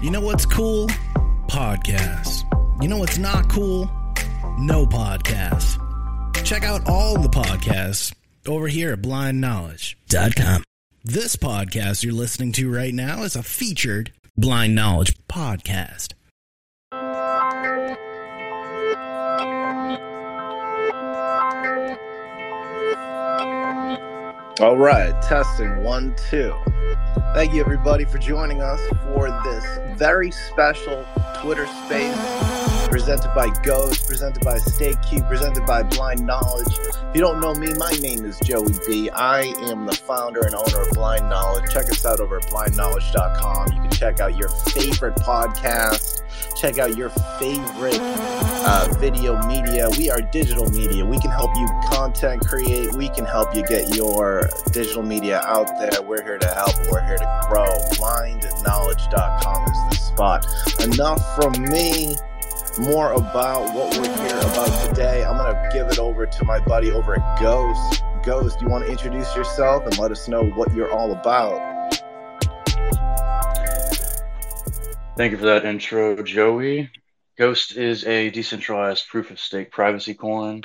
You know what's cool? Podcasts. You know what's not cool? No podcasts. Check out all the podcasts over here at blindknowledge.com. This podcast you're listening to right now is a featured Blind Knowledge podcast. All right, testing one, two. Thank you, everybody, for joining us for this very special Twitter space presented by Ghost, presented by StakeCube, presented by Blind Knowledge. If you don't know me, my name is Joey B. I am the founder and owner of Blind Knowledge. Check us out over at blindknowledge.com. You can check out your favorite podcast check out your favorite uh, video media. We are digital media. We can help you content create. We can help you get your digital media out there. We're here to help. We're here to grow. Blindknowledge.com is the spot. Enough from me. More about what we're here about today. I'm going to give it over to my buddy over at Ghost. Ghost, you want to introduce yourself and let us know what you're all about? Thank you for that intro, Joey. Ghost is a decentralized proof of stake privacy coin.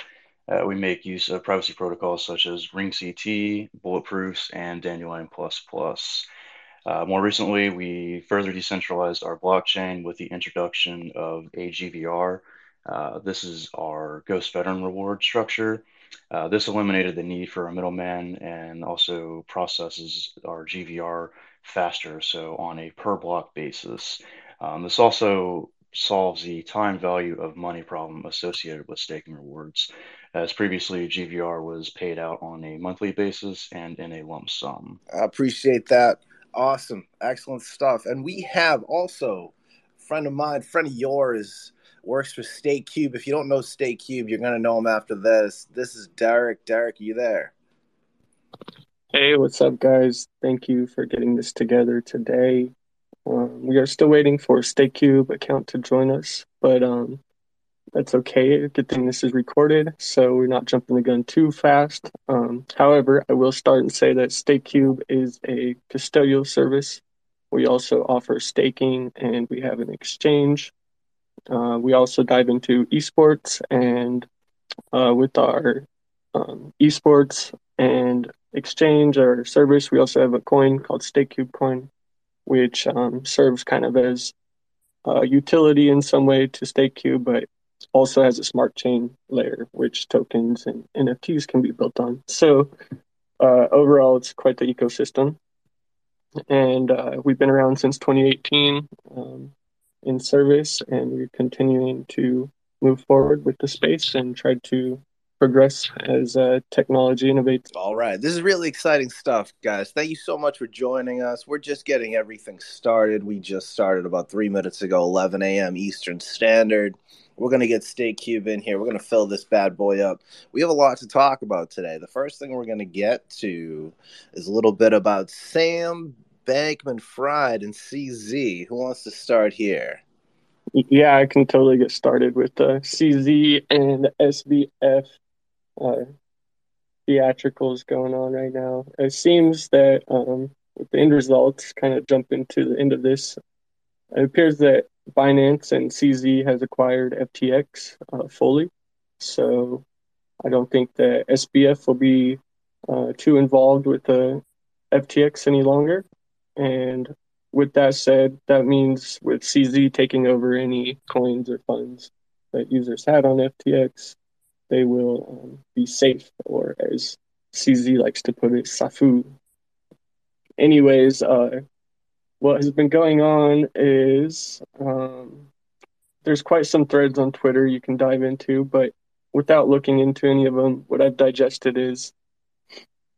Uh, we make use of privacy protocols such as RingCT, Bulletproofs, and Dandelion Plus Plus. Uh, more recently, we further decentralized our blockchain with the introduction of AGVR. Uh, this is our Ghost Veteran reward structure. Uh, this eliminated the need for a middleman and also processes our GVR faster, so on a per block basis. Um, this also solves the time value of money problem associated with staking rewards, as previously GVR was paid out on a monthly basis and in a lump sum. I appreciate that. Awesome. Excellent stuff. And we have also friend of mine, friend of yours, works for StakeCube. If you don't know StakeCube, you're going to know him after this. This is Derek. Derek, you there? Hey, what's up, guys? Thank you for getting this together today. Um, we are still waiting for StakeCube account to join us, but um, that's okay. Good thing this is recorded, so we're not jumping the gun too fast. Um, however, I will start and say that StakeCube is a custodial service. We also offer staking and we have an exchange. Uh, we also dive into esports and uh, with our um, esports and exchange or service, we also have a coin called StakeCube coin which um, serves kind of as a utility in some way to StakeCube, but also has a smart chain layer, which tokens and NFTs can be built on. So uh, overall, it's quite the ecosystem. And uh, we've been around since 2018 um, in service, and we're continuing to move forward with the space and try to progress as uh, technology innovates. All right. This is really exciting stuff, guys. Thank you so much for joining us. We're just getting everything started. We just started about three minutes ago, 11 a.m. Eastern Standard. We're going to get StakeCube in here. We're going to fill this bad boy up. We have a lot to talk about today. The first thing we're going to get to is a little bit about Sam Bankman Fried and CZ. Who wants to start here? Yeah, I can totally get started with the CZ and SBF uh, theatricals going on right now. It seems that um, with the end results, kind of jump into the end of this. It appears that Binance and CZ has acquired FTX uh, fully, so I don't think that SBF will be uh, too involved with the FTX any longer. And with that said, that means with CZ taking over any coins or funds that users had on FTX, they will um, be safe, or as CZ likes to put it, safu. Anyways, uh, what has been going on is um, there's quite some threads on Twitter you can dive into, but without looking into any of them, what I've digested is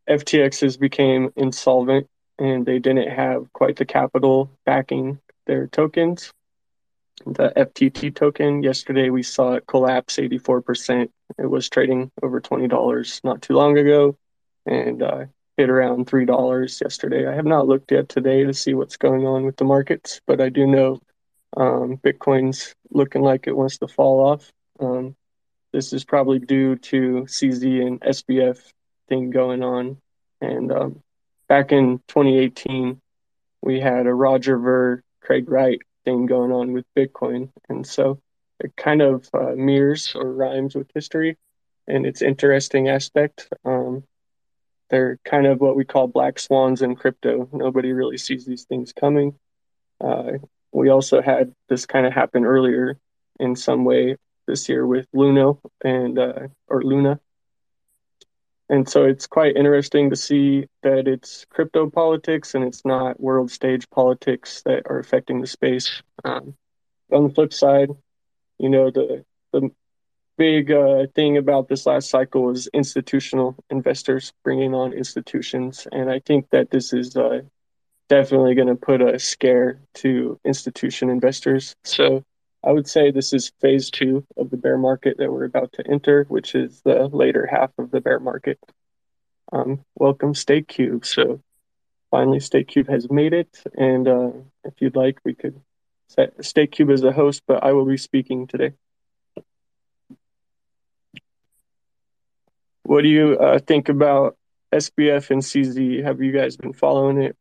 FTX has became insolvent and they didn't have quite the capital backing their tokens the FTT token. Yesterday we saw it collapse 84%. It was trading over $20 not too long ago and uh, hit around $3 yesterday. I have not looked yet today to see what's going on with the markets, but I do know um, Bitcoin's looking like it wants to fall off. Um, this is probably due to CZ and SBF thing going on. And um, back in 2018, we had a Roger Ver, Craig Wright thing going on with Bitcoin. And so it kind of uh, mirrors or rhymes with history and its interesting aspect. Um, they're kind of what we call black swans in crypto. Nobody really sees these things coming. Uh, we also had this kind of happen earlier in some way this year with Luno and uh, or Luna. And so it's quite interesting to see that it's crypto politics and it's not world stage politics that are affecting the space. Um, on the flip side, you know the the big uh, thing about this last cycle was institutional investors bringing on institutions, and I think that this is uh, definitely going to put a scare to institution investors. So I would say this is phase two of the bear market that we're about to enter, which is the later half of the bear market. Um, welcome, StakeCube. So finally, StakeCube has made it, and uh, if you'd like, we could set Stake Cube as a host, but I will be speaking today. What do you uh, think about SBF and CZ? Have you guys been following it?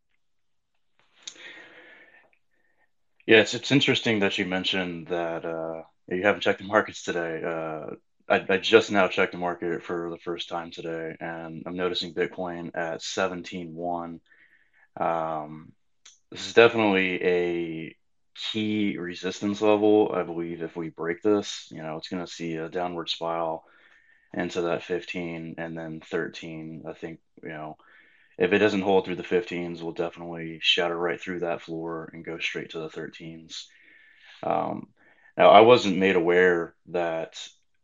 Yes, it's, interesting that you mentioned that uh, you haven't checked the markets today. Uh, I, I just now checked the market for the first time today, and I'm noticing Bitcoin at 17.1. Um, this is definitely a key resistance level. I believe if we break this, you know, it's going to see a downward spiral into that 15 and then 13. I think, you know, if it doesn't hold through the 15s, we'll definitely shatter right through that floor and go straight to the 13s. Um, now, I wasn't made aware that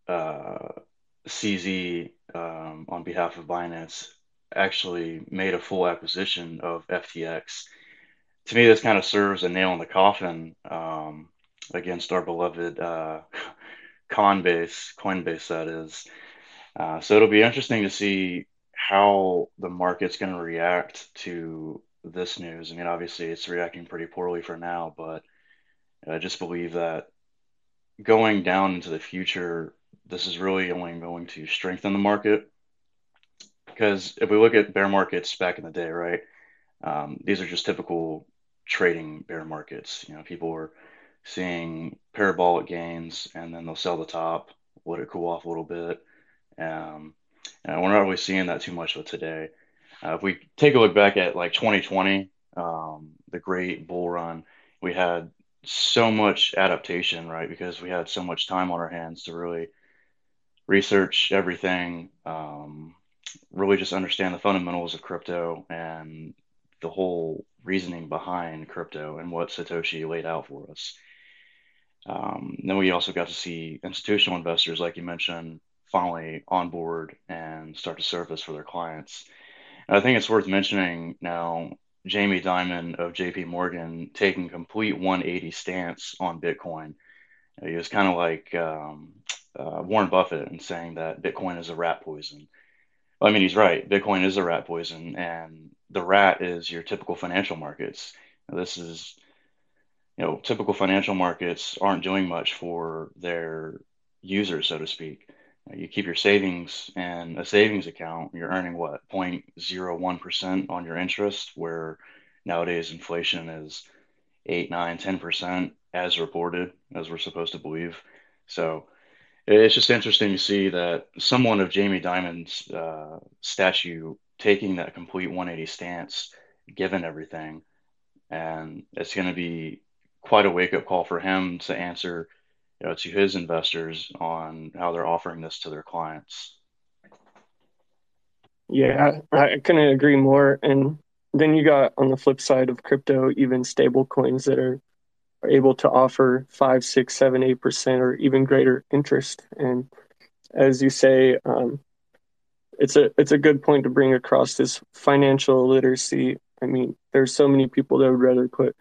uh, CZ, um, on behalf of Binance, actually made a full acquisition of FTX. To me, this kind of serves a nail in the coffin um, against our beloved uh, Coinbase, Coinbase that is. Uh, so it'll be interesting to see how the market's going to react to this news. I mean, obviously, it's reacting pretty poorly for now, but I just believe that going down into the future, this is really only going to strengthen the market. Because if we look at bear markets back in the day, right, um, these are just typical trading bear markets. You know, people were seeing parabolic gains and then they'll sell the top, let it cool off a little bit. Um, and we're not really seeing that too much with today. Uh, if we take a look back at like 2020, um, the great bull run, we had so much adaptation, right? Because we had so much time on our hands to really research everything, um, really just understand the fundamentals of crypto and the whole reasoning behind crypto and what Satoshi laid out for us. Um, then we also got to see institutional investors, like you mentioned, finally on board and start to service for their clients. And I think it's worth mentioning now Jamie Dimon of JP Morgan taking complete 180 stance on Bitcoin. He was kind of like um, uh, Warren Buffett and saying that Bitcoin is a rat poison. I mean, he's right. Bitcoin is a rat poison, and the rat is your typical financial markets. This is, you know, typical financial markets aren't doing much for their users, so to speak you keep your savings in a savings account, you're earning what 0.01% on your interest, where nowadays inflation is 8, 9, 10% as reported, as we're supposed to believe. So it's just interesting to see that someone of Jamie Dimon's uh, statue taking that complete 180 stance, given everything. And it's going to be quite a wake up call for him to answer you know, to his investors on how they're offering this to their clients. Yeah, I, I couldn't agree more. And then you got on the flip side of crypto, even stable coins that are, are able to offer five, six, seven, eight percent or even greater interest. And as you say, um, it's a it's a good point to bring across this financial literacy. I mean, there's so many people that would rather put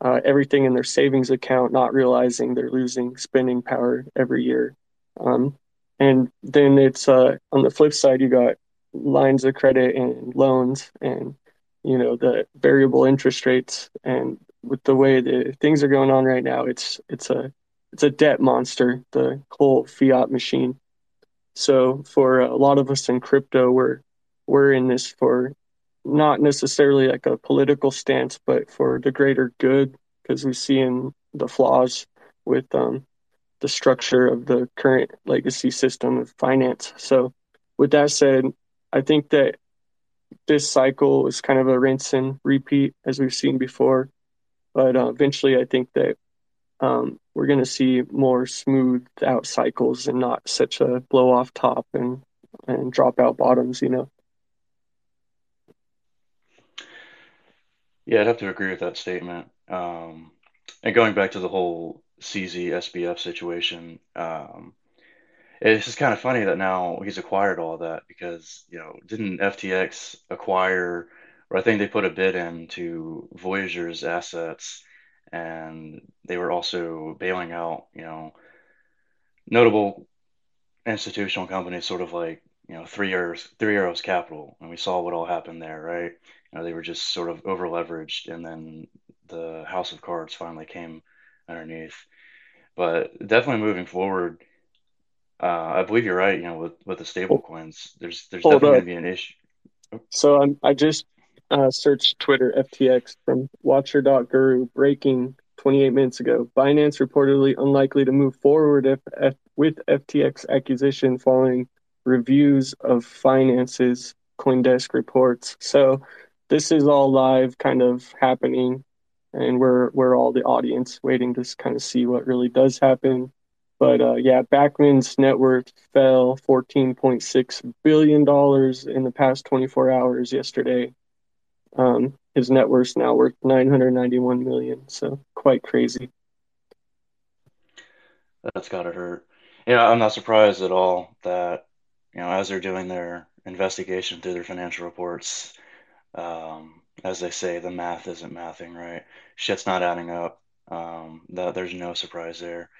uh, everything in their savings account, not realizing they're losing spending power every year. Um, and then it's uh, on the flip side, you got lines of credit and loans and you know the variable interest rates and with the way the things are going on right now it's it's a it's a debt monster the whole fiat machine so for a lot of us in crypto we're we're in this for not necessarily like a political stance, but for the greater good, because we see in the flaws with um, the structure of the current legacy system of finance. So, with that said, I think that this cycle is kind of a rinse and repeat as we've seen before. But uh, eventually, I think that um, we're going to see more smoothed out cycles and not such a blow off top and and drop out bottoms. You know. Yeah, I'd have to agree with that statement. Um, and going back to the whole CZ SBF situation, um, it's just kind of funny that now he's acquired all that because, you know, didn't FTX acquire, or I think they put a bid in to Voyager's assets, and they were also bailing out, you know, notable institutional companies, sort of like, you know, Three Arrows, Three Arrows Capital, and we saw what all happened there, right? You know, they were just sort of over leveraged, and then the House of Cards finally came underneath. But definitely moving forward, uh, I believe you're right. You know, with with the stable coins, there's there's Hold definitely going to be an issue. So I'm, I just uh, searched Twitter FTX from Watcher.guru breaking 28 minutes ago. Binance reportedly unlikely to move forward if, if, with FTX acquisition following reviews of finances, CoinDesk reports. So this is all live, kind of happening, and we're we're all the audience waiting to kind of see what really does happen. But uh, yeah, Bankman's net worth fell $14.6 billion in the past 24 hours yesterday. Um, his net worth now worth 991 million, so quite crazy. That's got to hurt. Yeah, I'm not surprised at all that you know as they're doing their investigation through their financial reports, um, as they say, the math isn't mathing right. Shit's not adding up. Um, that there's no surprise there.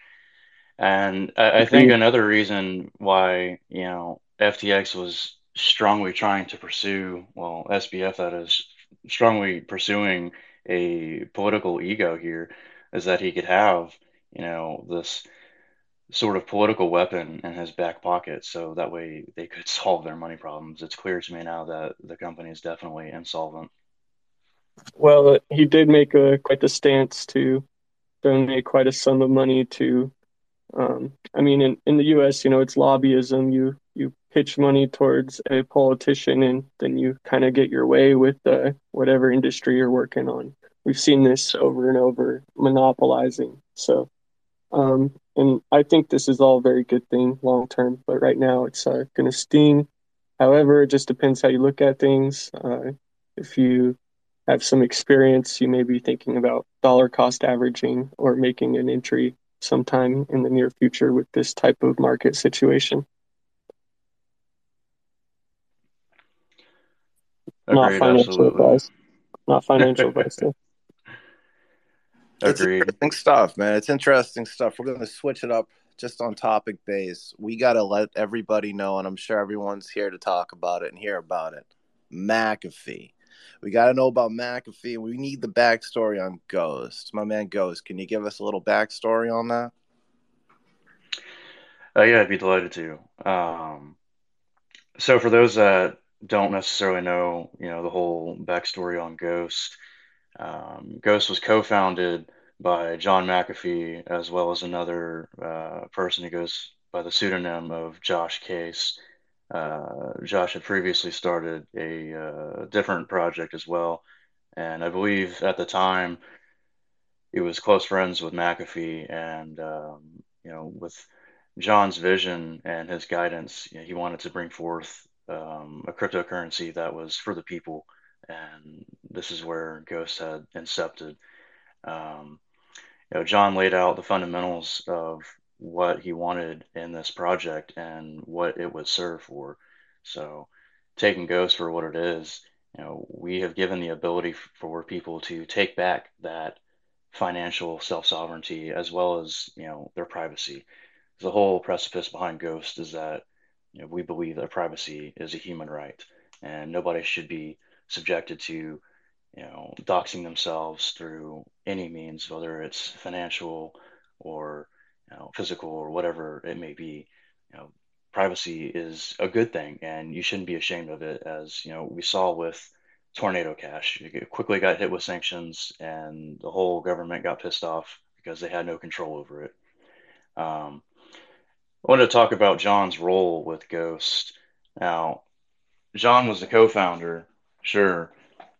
And I, I think another reason why, you know, FTX was strongly trying to pursue, well, SBF that is, strongly pursuing a political ego here is that he could have, you know, this sort of political weapon in his back pocket so that way they could solve their money problems. It's clear to me now that the company is definitely insolvent. Well, he did make a quite the stance to donate quite a sum of money to um, I mean, in, in the U.S., you know, it's lobbyism. You you pitch money towards a politician, and then you kind of get your way with whatever industry you're working on. We've seen this over and over, monopolizing. So, um, and I think this is all a very good thing long term. But right now, it's uh, going to sting. However, it just depends how you look at things. Uh, if you have some experience, you may be thinking about dollar cost averaging or making an entry sometime in the near future with this type of market situation. Agreed, Not financial absolutely. advice. Not financial advice. though. It's Agreed. interesting stuff, man. It's interesting stuff. We're going to switch it up just on topic base. We got to let everybody know, and I'm sure everyone's here to talk about it and hear about it. McAfee. We got to know about McAfee. We need the backstory on Ghost. My man Ghost, can you give us a little backstory on that? Uh, yeah, I'd be delighted to. Um, so for those that don't necessarily know, you know, the whole backstory on Ghost, um, Ghost was co-founded by John McAfee as well as another uh, person who goes by the pseudonym of Josh Case. Uh, Josh had previously started a uh, different project as well, and I believe at the time he was close friends with McAfee, and um, you know, with John's vision and his guidance, you know, he wanted to bring forth um, a cryptocurrency that was for the people, and this is where Ghost had incepted. Um, you know, John laid out the fundamentals of what he wanted in this project and what it would serve for. So, taking Ghost for what it is, you know, we have given the ability for people to take back that financial self sovereignty as well as you know their privacy. The whole precipice behind Ghost is that you know, we believe that privacy is a human right, and nobody should be subjected to you know, doxing themselves through any means, whether it's financial or you know, physical or whatever it may be. You know, privacy is a good thing, and you shouldn't be ashamed of it. As you know, we saw with Tornado Cash, it quickly got hit with sanctions, and the whole government got pissed off because they had no control over it. Um, I wanted to talk about John's role with Ghost. Now, John was the co-founder, sure.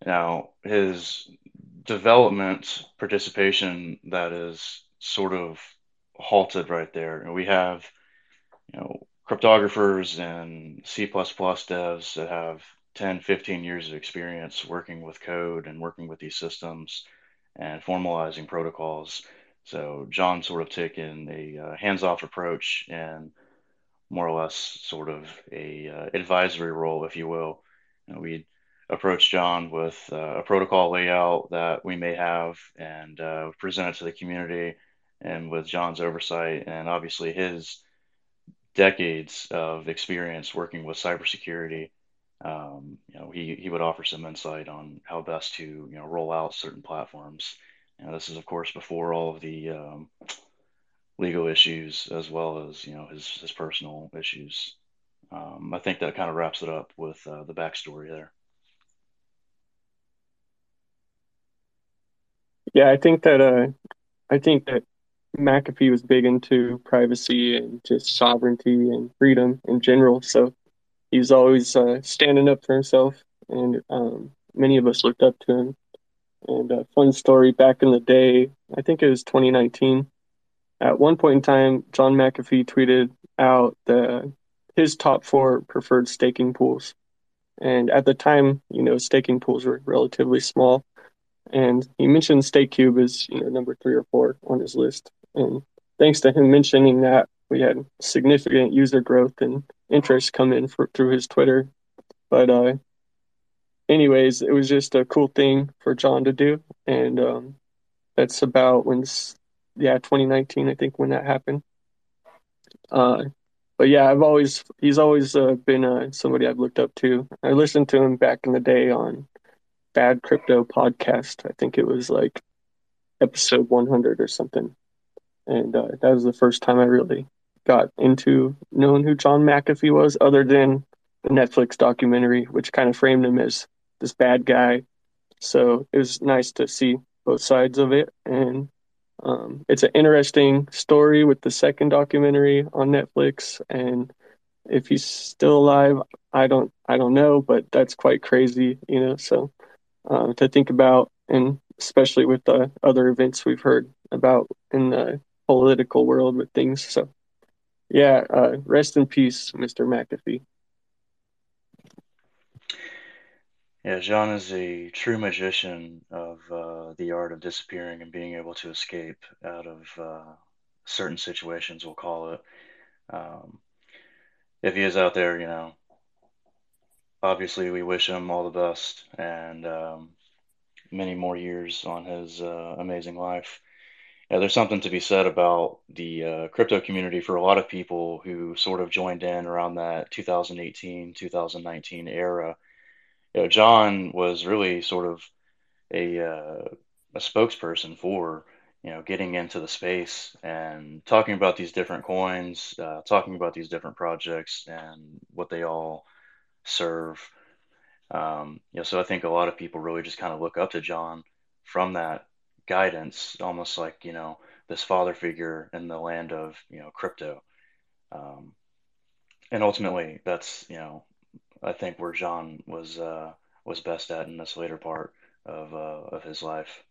Now, his development participation that is sort of halted right there. And we have, you know, cryptographers and C++ devs that have 10, 15 years of experience working with code and working with these systems and formalizing protocols. So John sort of taken a uh, hands-off approach and more or less sort of a uh, advisory role, if you will. Know, we approach John with uh, a protocol layout that we may have and uh, present it to the community, and with John's oversight and obviously his decades of experience working with cybersecurity, um, you know, he, he would offer some insight on how best to you know roll out certain platforms. You this is of course before all of the um, legal issues as well as you know his his personal issues. Um, I think that kind of wraps it up with uh, the backstory there. Yeah, I think that uh, I think that McAfee was big into privacy and just sovereignty and freedom in general. So he was always uh, standing up for himself, and um, many of us looked up to him. And a fun story back in the day, I think it was 2019. At one point in time, John McAfee tweeted out the his top four preferred staking pools. And at the time, you know, staking pools were relatively small. And he mentioned StakeCube as, you know, number three or four on his list. And thanks to him mentioning that, we had significant user growth and interest come in for, through his Twitter. But uh, anyways, it was just a cool thing for John to do. And um, that's about when, yeah, 2019, I think, when that happened. Uh, but yeah, I've always he's always uh, been uh, somebody I've looked up to. I listened to him back in the day on Bad Crypto podcast. I think it was like episode 100 or something, and uh, that was the first time I really got into knowing who John McAfee was, other than the Netflix documentary, which kind of framed him as this bad guy. So it was nice to see both sides of it, and um, it's an interesting story with the second documentary on Netflix, and if he's still alive, I don't I don't know, but that's quite crazy, you know. So uh, to think about, and especially with the other events we've heard about in the political world with things. So yeah, uh, rest in peace, Mr. McAfee. Yeah, John is a true magician of uh, the art of disappearing and being able to escape out of uh, certain situations, we'll call it. Um, if he is out there, you know, obviously we wish him all the best and um, many more years on his uh, amazing life. Yeah, there's something to be said about the uh, crypto community for a lot of people who sort of joined in around that 2018, 2019 era you know, John was really sort of a uh, a spokesperson for you know getting into the space and talking about these different coins, uh, talking about these different projects and what they all serve. Um, you know, so I think a lot of people really just kind of look up to John from that guidance, almost like you know this father figure in the land of you know crypto. Um, and ultimately, that's you know I think where John was uh, was best at in this later part of uh, of his life.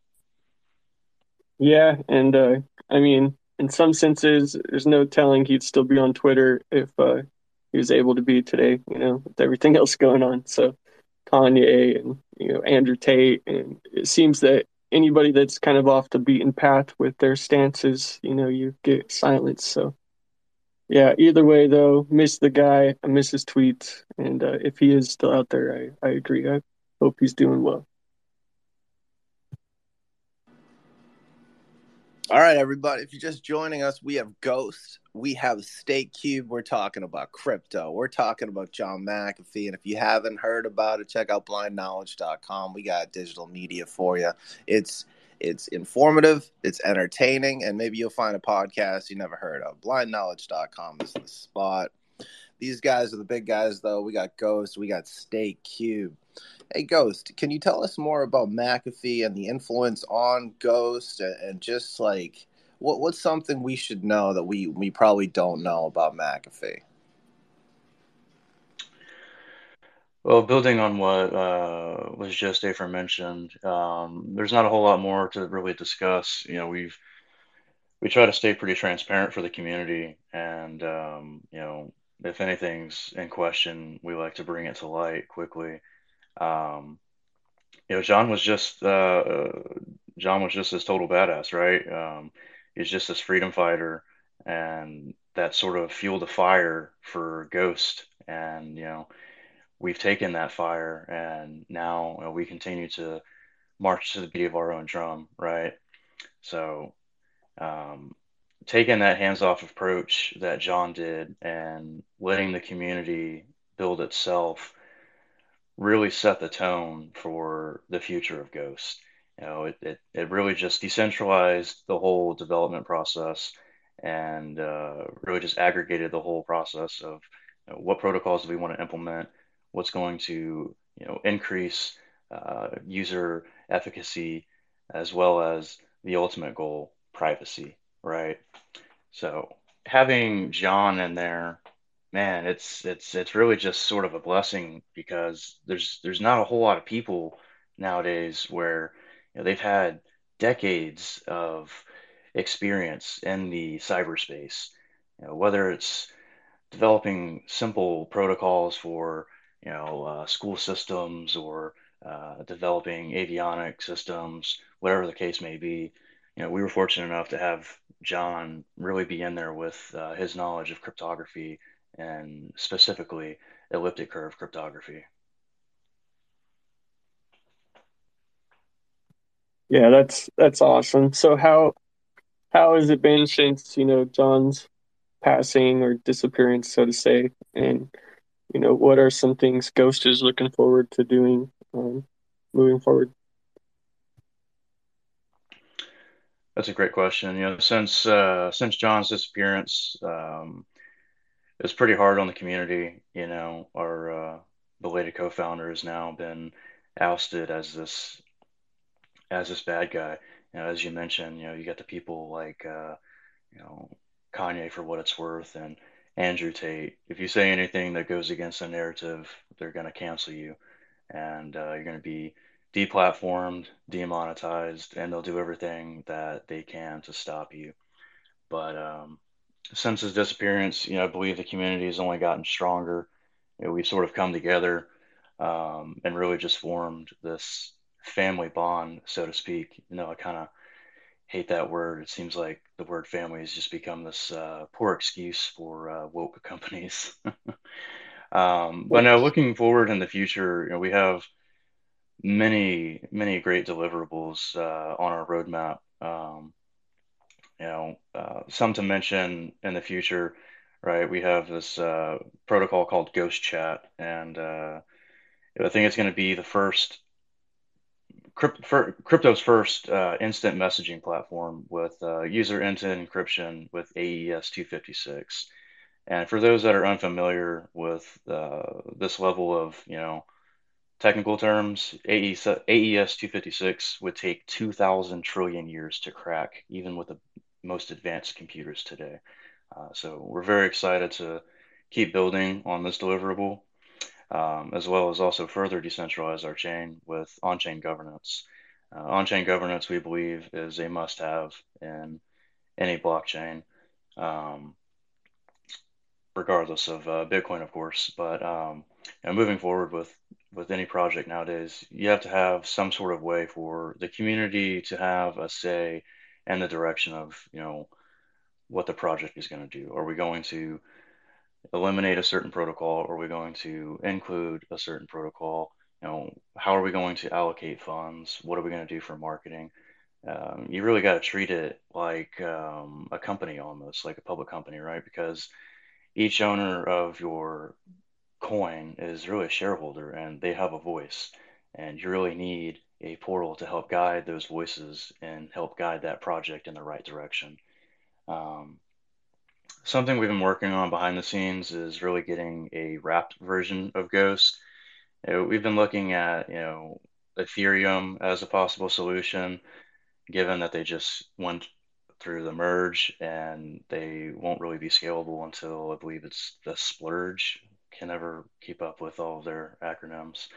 Yeah, and uh, I mean, in some senses, there's no telling he'd still be on Twitter if uh, he was able to be today. You know, with everything else going on. So Kanye and you know Andrew Tate, and it seems that anybody that's kind of off the beaten path with their stances, you know, you get silenced. So yeah, either way though, miss the guy. I miss his tweets, and uh, if he is still out there, I I agree. I hope he's doing well. All right, everybody. If you're just joining us, we have Ghost, we have StakeCube. We're talking about crypto. We're talking about John McAfee. And if you haven't heard about it, check out blindknowledge.com. We got digital media for you. It's it's informative, it's entertaining, and maybe you'll find a podcast you never heard of. Blindknowledge.com is the spot. These guys are the big guys, though. We got Ghost, we got StakeCube. Hey, Ghost, can you tell us more about McAfee and the influence on Ghost and, and just like what what's something we should know that we we probably don't know about McAfee? Well, building on what uh, was just aforementioned, um, there's not a whole lot more to really discuss. You know, we've we try to stay pretty transparent for the community, and um, you know, if anything's in question, we like to bring it to light quickly. Um, you know, John was just uh, John was just this total badass, right? Um, he's just this freedom fighter, and that sort of fueled the fire for Ghost. And you know, we've taken that fire, and now you know, we continue to march to the beat of our own drum, right? So, um, taking that hands-off approach that John did, and letting the community build itself really set the tone for the future of Ghost. You know, it, it, it really just decentralized the whole development process and uh, really just aggregated the whole process of you know, what protocols do we want to implement, what's going to you know increase uh, user efficacy, as well as the ultimate goal, privacy, right? So having John in there man, it's it's it's really just sort of a blessing because there's there's not a whole lot of people nowadays where you know, they've had decades of experience in the cyberspace. You know, whether it's developing simple protocols for you know uh, school systems or uh, developing avionic systems, whatever the case may be. You know, we were fortunate enough to have John really be in there with uh, his knowledge of cryptography and specifically elliptic curve cryptography. Yeah, that's that's awesome. So how how has it been since you know John's passing or disappearance, so to say, and you know what are some things Ghost is looking forward to doing um, moving forward? That's a great question. You know, since uh, since John's disappearance, um, it was pretty hard on the community. You know, our uh, belated co-founder has now been ousted as this as this bad guy. You know, as you mentioned, you know, you got the people like uh, you know Kanye for what it's worth and Andrew Tate. If you say anything that goes against the narrative, they're going to cancel you, and uh, you're going to be deplatformed, demonetized, and they'll do everything that they can to stop you. But um, since his disappearance, you know, I believe the community has only gotten stronger. You know, we've sort of come together um, and really just formed this family bond, so to speak. You know, I kind of hate that word. It seems like the word family has just become this uh, poor excuse for uh, woke companies. um, but now, looking forward in the future, you know, we have many, many great deliverables uh, on our roadmap. Um, you know, uh, some to mention in the future, right? We have this uh, protocol called Ghost Chat, and uh, I think it's going to be the first crypt- crypto's first uh, instant messaging platform with uh, user end-to-end encryption with AES 256. And for those that are unfamiliar with this level of, you know, technical terms, AES, AES 256 would take 2,000 trillion years to crack, even with the most advanced computers today. Uh, so we're very excited to keep building on this deliverable, um, as well as also further decentralize our chain with on-chain governance. Uh, on-chain governance, we believe, is a must-have in any blockchain, um, regardless of uh, Bitcoin, of course. But um, know, moving forward with with any project nowadays, you have to have some sort of way for the community to have a say and the direction of you know what the project is going to do. Are we going to eliminate a certain protocol? Are we going to include a certain protocol? You know, how are we going to allocate funds? What are we going to do for marketing? Um, you really got to treat it like um, a company almost, like a public company, right? Because each owner of your coin is really a shareholder and they have a voice, and you really need a portal to help guide those voices and help guide that project in the right direction. Um, something we've been working on behind the scenes is really getting a wrapped version of Ghost. You know, we've been looking at you know Ethereum as a possible solution, given that they just went through the merge, and they won't really be scalable until I believe it's the splurge. Can never keep up with all of their acronyms.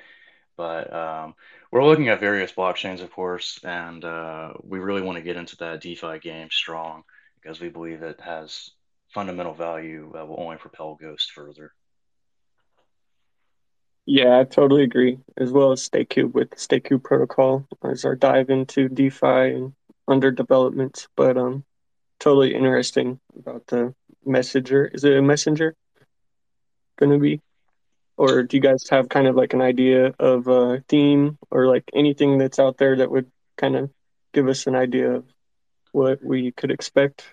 But um, we're looking at various blockchains, of course, and uh, we really want to get into that DeFi game strong because we believe it has fundamental value that will only propel Ghost further. Yeah, I totally agree. As well as StakeCube with the StakeCube protocol as our dive into DeFi and under development. But um, totally interesting about the messenger. Is it a messenger? Going to be, or do you guys have kind of like an idea of a theme or like anything that's out there that would kind of give us an idea of what we could expect?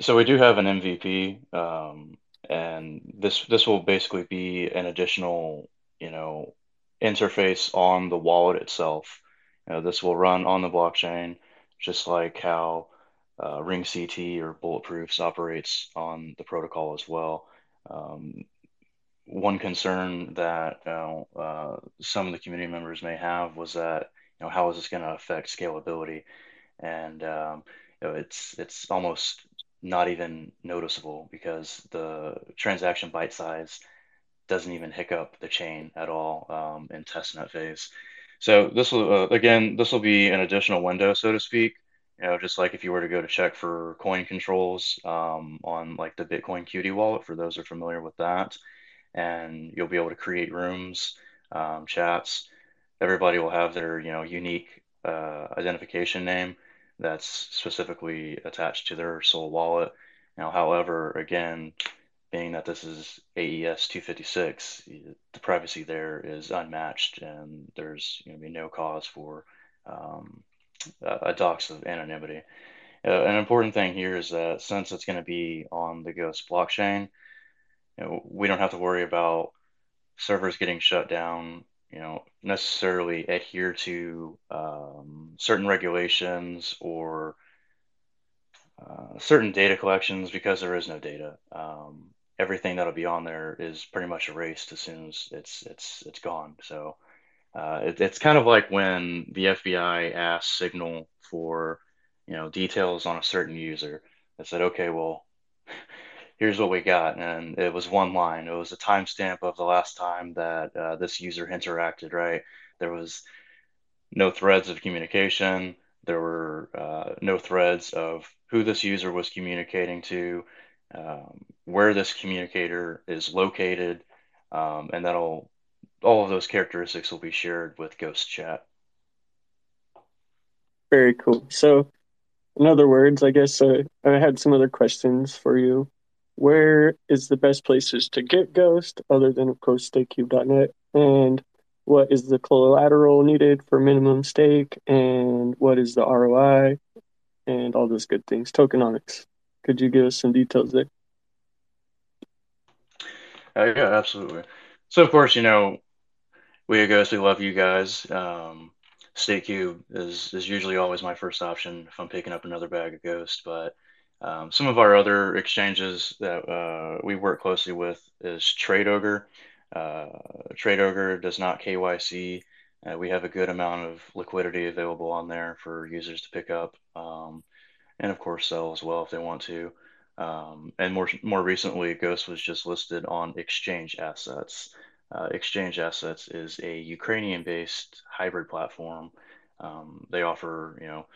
So we do have an MVP. Um, and this this will basically be an additional you know interface on the wallet itself. You know, this will run on the blockchain, just like how uh, RingCT or Bulletproofs operates on the protocol as well. Um, one concern that you know, uh, some of the community members may have was that you know how is this going to affect scalability, and um, you know, it's it's almost not even noticeable because the transaction byte size doesn't even hiccup the chain at all um, in testnet phase. So this will uh, again, this will be an additional window, so to speak. You know, just like if you were to go to check for coin controls um, on like the Bitcoin Qt wallet, for those who are familiar with that, and you'll be able to create rooms, um, chats. Everybody will have their you know unique uh, identification name that's specifically attached to their Sol wallet. Now, however, again, being that this is AES 256, the privacy there is unmatched, and there's going to be no cause for um, a dox of anonymity. Uh, an important thing here is that since it's going to be on the Ghost blockchain, you know, we don't have to worry about servers getting shut down you know, necessarily adhere to um, certain regulations or uh, certain data collections because there is no data. Um, everything that'll be on there is pretty much erased as soon as it's it's it's gone. So uh, it, it's kind of like when the FBI asked Signal for you know details on a certain user. They said, okay, well, here's what we got. And it was one line. It was a timestamp of the last time that uh, this user interacted, right? There was no threads of communication. There were uh, no threads of who this user was communicating to, um, where this communicator is located, um, and that'll all of those characteristics will be shared with Ghost Chat. Very cool. So, in other words, I guess uh, I had some other questions for you where is the best places to get Ghost other than, of course, stakecube.net? And what is the collateral needed for minimum stake? And what is the ROI? And all those good things. Tokenomics. Could you give us some details there? Uh, yeah, absolutely. So, of course, you know, we at Ghost, we love you guys. Um, StakeCube is, is usually always my first option if I'm picking up another bag of Ghost, but um, some of our other exchanges that uh, we work closely with is TradeOgre. Uh, TradeOgre does not KYC. Uh, we have a good amount of liquidity available on there for users to pick up, um, and of course sell as well if they want to. Um, and more more recently, Ghost was just listed on Exchange Assets. Uh, Exchange Assets is a Ukrainian-based hybrid platform. Um, they offer you know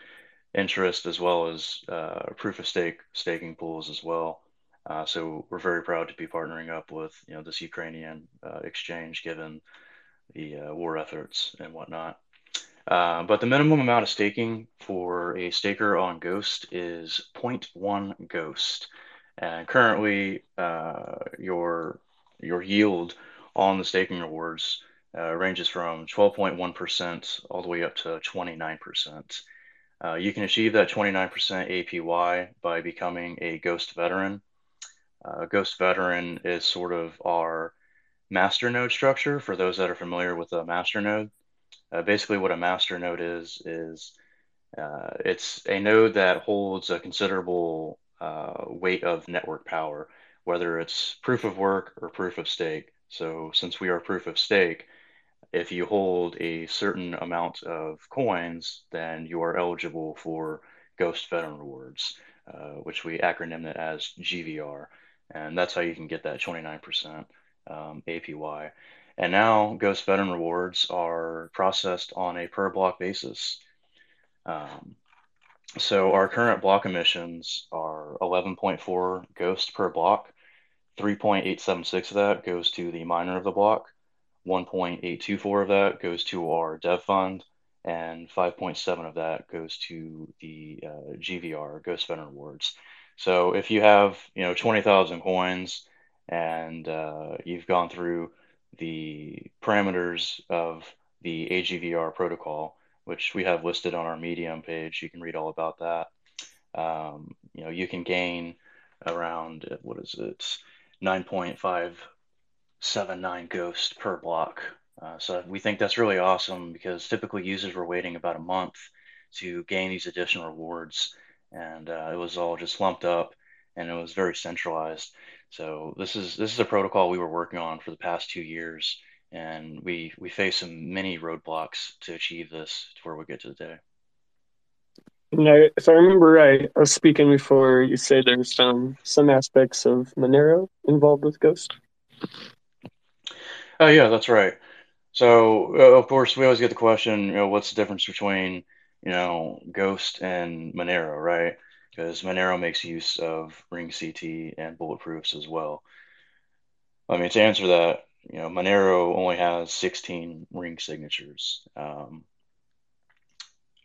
interest as well as uh, proof of stake staking pools as well. Uh, so we're very proud to be partnering up with you know this Ukrainian uh, exchange, given the uh, war efforts and whatnot. Uh, but the minimum amount of staking for a staker on Ghost is 0.1 Ghost, and currently your your yield on the staking rewards ranges from 12.1% all the way up to 29%. Uh, you can achieve that 29% APY by becoming a Ghost Veteran. Uh, Ghost Veteran is sort of our masternode structure for those that are familiar with a masternode. Uh, basically, what a masternode is, is uh, it's a node that holds a considerable uh, weight of network power, whether it's proof of work or proof of stake. So, since we are proof of stake, if you hold a certain amount of coins, then you are eligible for Ghost Veteran Rewards, uh, which we acronym it as GVR, and that's how you can get that 29% um, APY. And now Ghost Veteran Rewards are processed on a per block basis. Um, so our current block emissions are 11.4 Ghost per block. 3.876 of that goes to the miner of the block. 1.824 of that goes to our dev fund, and 5.7 of that goes to the uh, GVR, Ghost Veteran Rewards. So if you have, you know, 20,000 coins and uh, you've gone through the parameters of the AGVR protocol, which we have listed on our Medium page, you can read all about that. Um, you know, you can gain around what is it, 9.5 seven ghost per block. Uh, so we think that's really awesome because typically users were waiting about a month to gain these additional rewards, and uh, it was all just lumped up and it was very centralized. So this is this is a protocol we were working on for the past two years, and we we faced some many roadblocks to achieve this to where we get to today. No, if I remember right, I was speaking before. You say there's some some aspects of Monero involved with Ghost. Oh yeah, that's right. So uh, of course we always get the question, you know, what's the difference between you know Ghost and Monero, right? Because Monero makes use of RingCT and bulletproofs as well. I mean, to answer that, you know, Monero only has 16 ring signatures. Um,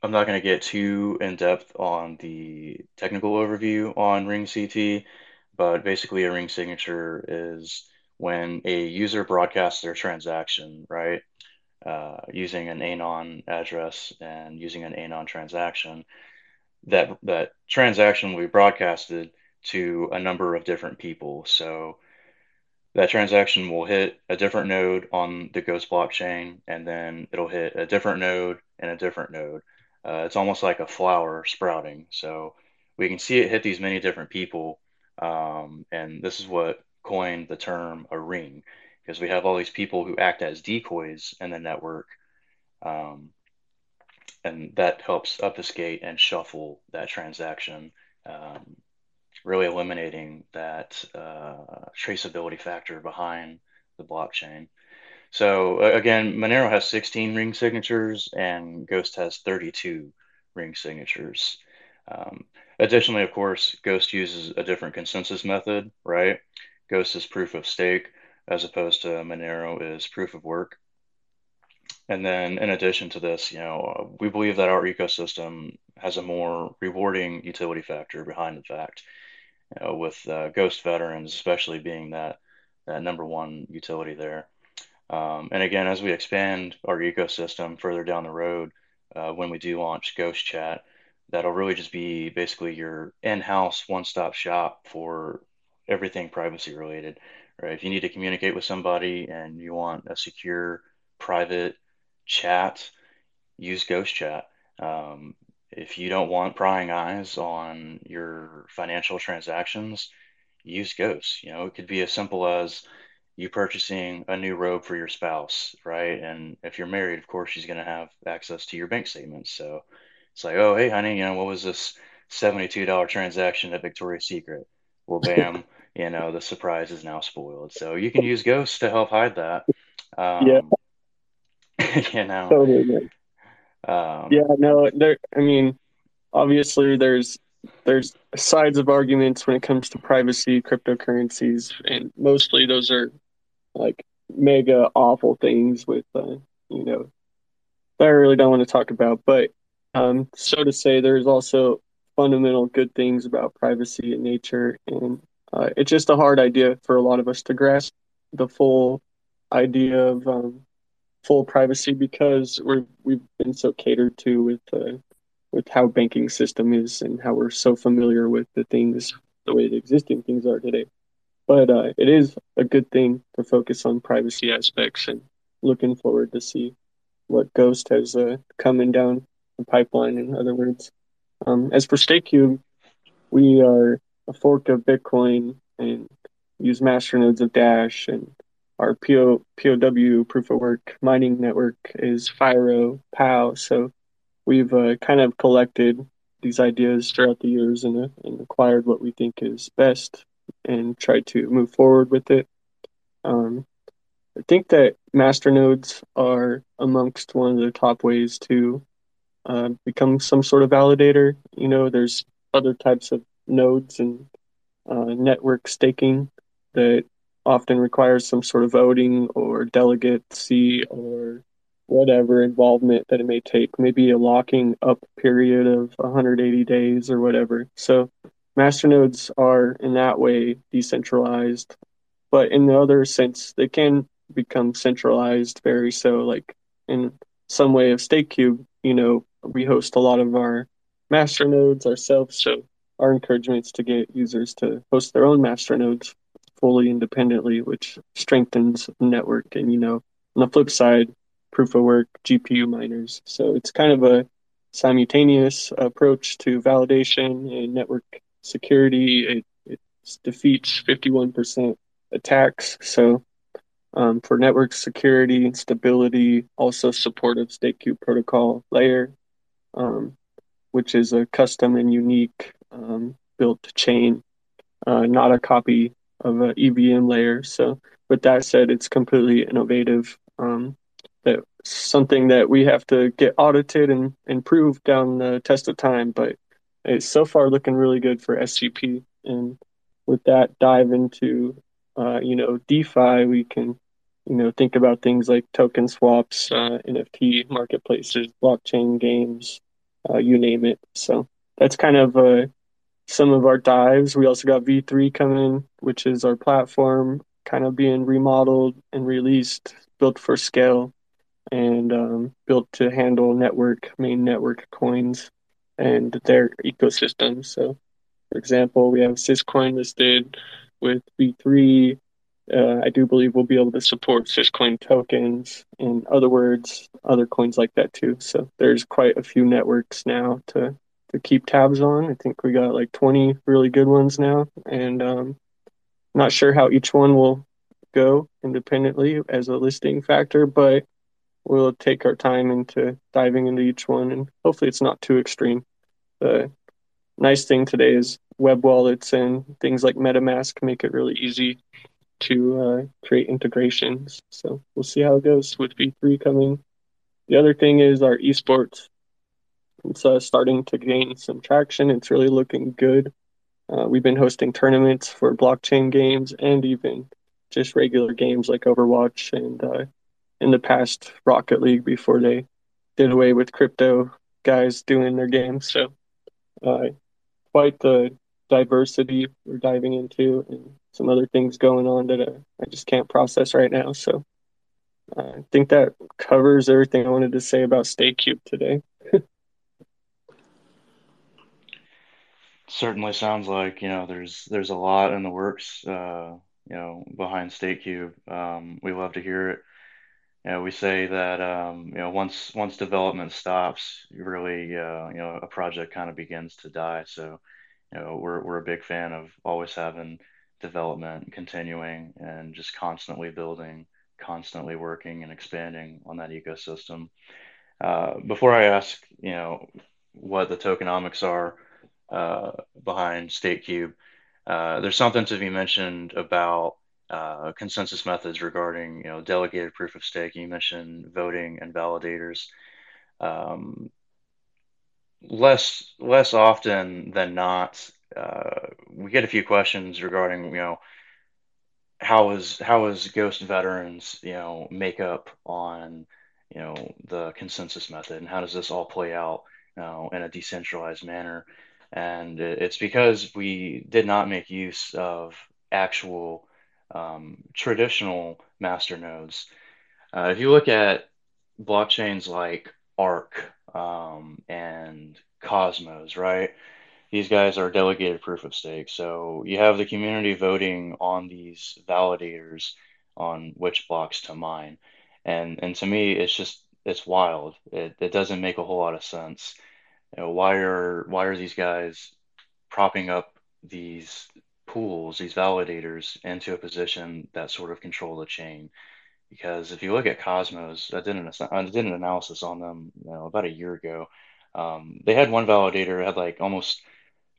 I'm not going to get too in depth on the technical overview on RingCT, but basically a ring signature is when a user broadcasts their transaction, right, uh, using an ANON address and using an ANON transaction, that that transaction will be broadcasted to a number of different people. So that transaction will hit a different node on the Ghost blockchain, and then it'll hit a different node and a different node. Uh, it's almost like a flower sprouting. So we can see it hit these many different people, um, and this is what coined the term a ring because we have all these people who act as decoys in the network. Um, and that helps obfuscate and shuffle that transaction, um, really eliminating that uh, traceability factor behind the blockchain. So again, Monero has 16 ring signatures and Ghost has 32 ring signatures. Um, additionally, of course, Ghost uses a different consensus method, right? Ghost is proof of stake, as opposed to Monero is proof of work. And then, in addition to this, you know, we believe that our ecosystem has a more rewarding utility factor behind the fact, you know, with uh, Ghost veterans, especially being that that number one utility there. Um, and again, as we expand our ecosystem further down the road, uh, when we do launch Ghost Chat, that'll really just be basically your in-house one-stop shop for everything privacy related, right? If you need to communicate with somebody and you want a secure private chat, use Ghost Chat. Um, if you don't want prying eyes on your financial transactions, use Ghost. You know, it could be as simple as you purchasing a new robe for your spouse, right? And if you're married, of course, she's going to have access to your bank statements. So it's like, oh, hey, honey, you know, what was this $72 transaction at Victoria's Secret? Well, bam, you know, the surprise is now spoiled. So you can use ghosts to help hide that. Um, yeah. you know. Totally. Um, yeah, no, there. I mean, obviously, there's there's sides of arguments when it comes to privacy, cryptocurrencies, and mostly those are like mega awful things with, uh, you know, that I really don't want to talk about. But um, so to say, there's also fundamental good things about privacy and nature, and uh, it's just a hard idea for a lot of us to grasp the full idea of um, full privacy because we're we've been so catered to with uh, with how banking system is and how we're so familiar with the things the way the existing things are today. But uh, it is a good thing to focus on privacy aspects and looking forward to see what Ghost has uh, coming down the pipeline. In other words, um, as for StakeCube, we are a fork of Bitcoin and use masternodes of Dash and our PO, POW proof of work mining network is Firo POW. So we've uh, kind of collected these ideas throughout the years and, and acquired what we think is best and tried to move forward with it. Um, I think that masternodes are amongst one of the top ways to uh, become some sort of validator. You know, there's other types of nodes and uh, network staking that often requires some sort of voting or delegacy or whatever involvement that it may take, maybe a locking up period of 180 days or whatever. So masternodes are in that way decentralized, but in the other sense, they can become centralized very so like in some way of StakeCube, you know, we host a lot of our masternodes ourselves. So our encouragement is to get users to host their own masternodes fully independently, which strengthens the network. And, you know, on the flip side, proof of work GPU miners. So it's kind of a simultaneous approach to validation and network security. It, it defeats 51% attacks. So um, for network security and stability, also supportive StakeCube protocol layer, um, which is a custom and unique um, built chain, uh, not a copy of an EVM layer. So, with that said, it's completely innovative. Um, that something that we have to get audited and improve down the test of time, but it's so far looking really good for SCP. And with that, dive into uh, you know DeFi. We can you know think about things like token swaps, uh, NFT marketplaces, blockchain games, uh, you name it. So that's kind of uh, some of our dives. We also got V3 coming, which is our platform kind of being remodeled and released, built for scale, and um, built to handle network, main network coins and their ecosystem. So, for example, we have Syscoin listed with V3. Uh, I do believe we'll be able to support Syscoin tokens. In other words, other coins like that too. So there's quite a few networks now to to keep tabs on. I think we got like 20 really good ones now, and um, not sure how each one will go independently as a listing factor, but we'll take our time into diving into each one, and hopefully it's not too extreme. The nice thing today is web wallets and things like MetaMask make it really easy to uh, create integrations. So we'll see how it goes with V3 coming. The other thing is our esports it's uh, starting to gain some traction. It's really looking good. Uh, we've been hosting tournaments for blockchain games and even just regular games like Overwatch and uh, in the past Rocket League before they did away with crypto guys doing their games. So uh, quite the diversity we're diving into and some other things going on that uh, I just can't process right now. So uh, I think that covers everything I wanted to say about StakeCube today. certainly sounds like you know there's there's a lot in the works uh, you know behind StakeCube. Um, we love to hear it. You know, we say that um, you know once once development stops, really uh, you know a project kind of begins to die. So you know we're we're a big fan of always having development continuing and just constantly building, constantly working and expanding on that ecosystem. Uh, before I ask, you know, what the tokenomics are uh, behind StakeCube, Uh, there's something to be mentioned about uh, consensus methods regarding, you know, delegated proof of stake. You mentioned voting and validators. Um, less less often than not, uh, we get a few questions regarding, you know, how is how is Ghost Veterans, you know, makeup on, you know, the consensus method, and how does this all play out, you know, in a decentralized manner? and it's because we did not make use of actual um, traditional master nodes. Uh, if you look at blockchains like Ark um, and Cosmos, right? These guys are delegated proof of stake. So you have the community voting on these validators on which blocks to mine. And and to me, it's just it's wild. It, it doesn't make a whole lot of sense you know, why are why are these guys propping up these pools, these validators into a position that sort of control the chain? Because if you look at Cosmos, I did an I did an analysis on them you know, about a year ago. Um, they had one validator had like almost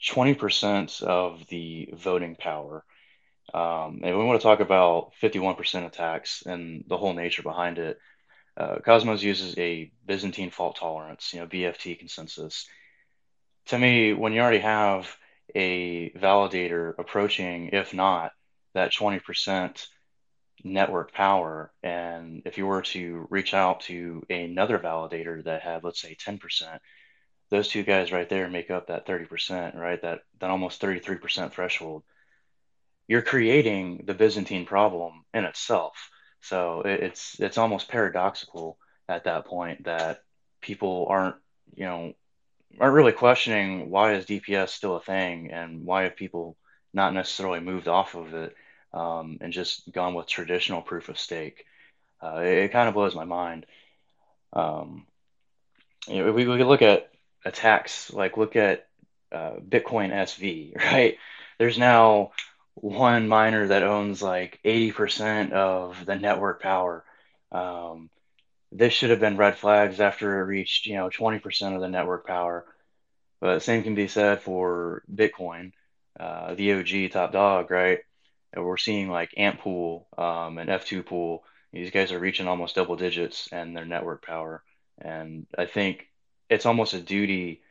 20% of the voting power. Um, and we want to talk about 51% attacks and the whole nature behind it. Uh, Cosmos uses a Byzantine fault tolerance, you know, BFT consensus. To me, when you already have a validator approaching, if not that 20% network power, and if you were to reach out to another validator that had, let's say, 10%, those two guys right there make up that 30%, right? That that almost 33% threshold. You're creating the Byzantine problem in itself. So it, it's it's almost paradoxical at that point that people aren't, you know, aren't really questioning why is DPS still a thing and why have people not necessarily moved off of it um, and just gone with traditional proof of stake. Uh, it, it kind of blows my mind. Um, you know, we, we look at attacks, like look at uh, Bitcoin SV, right? There's now one miner that owns like 80% of the network power. Um, this should have been red flags after it reached, you know, 20% of the network power. But same can be said for Bitcoin, uh, the OG top dog, right? And we're seeing like AntPool um, and F2Pool. These guys are reaching almost double digits and their network power. And I think it's almost a duty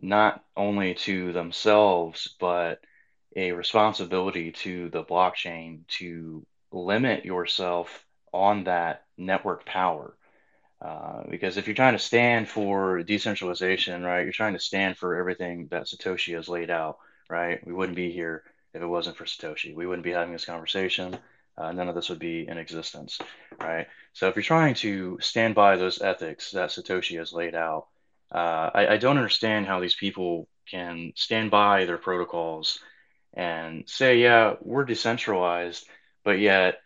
not only to themselves, but a responsibility to the blockchain to limit yourself on that network power. Uh, because if you're trying to stand for decentralization, right, you're trying to stand for everything that Satoshi has laid out, right? We wouldn't be here if it wasn't for Satoshi. We wouldn't be having this conversation. Uh, none of this would be in existence, right? So if you're trying to stand by those ethics that Satoshi has laid out, uh, I, I, don't understand how these people can stand by their protocols and say, yeah, we're decentralized, but yet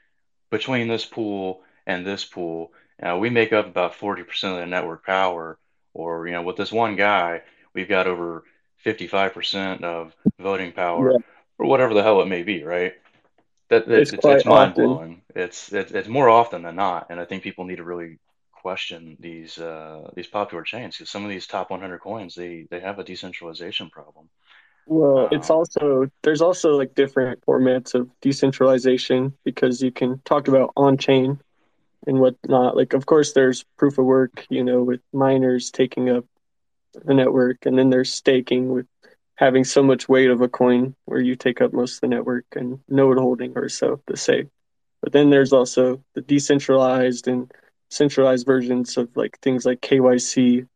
between this pool and this pool, uh, we make up about 40% of the network power. Or, you know, with this one guy, we've got over 55% of voting power, yeah. or whatever the hell it may be, right? That, that it's, it's, it's mind blowing. It's, it's it's more often than not, and I think people need to really question these uh, these popular chains because some of these top 100 coins they they have a decentralization problem. Well, it's um, also there's also like different formats of decentralization because you can talk about on chain and whatnot. Like, of course, there's proof of work, you know, with miners taking up the network, and then there's staking with having so much weight of a coin where you take up most of the network and node holding or so to say. But then there's also the decentralized and centralized versions of like things like KYC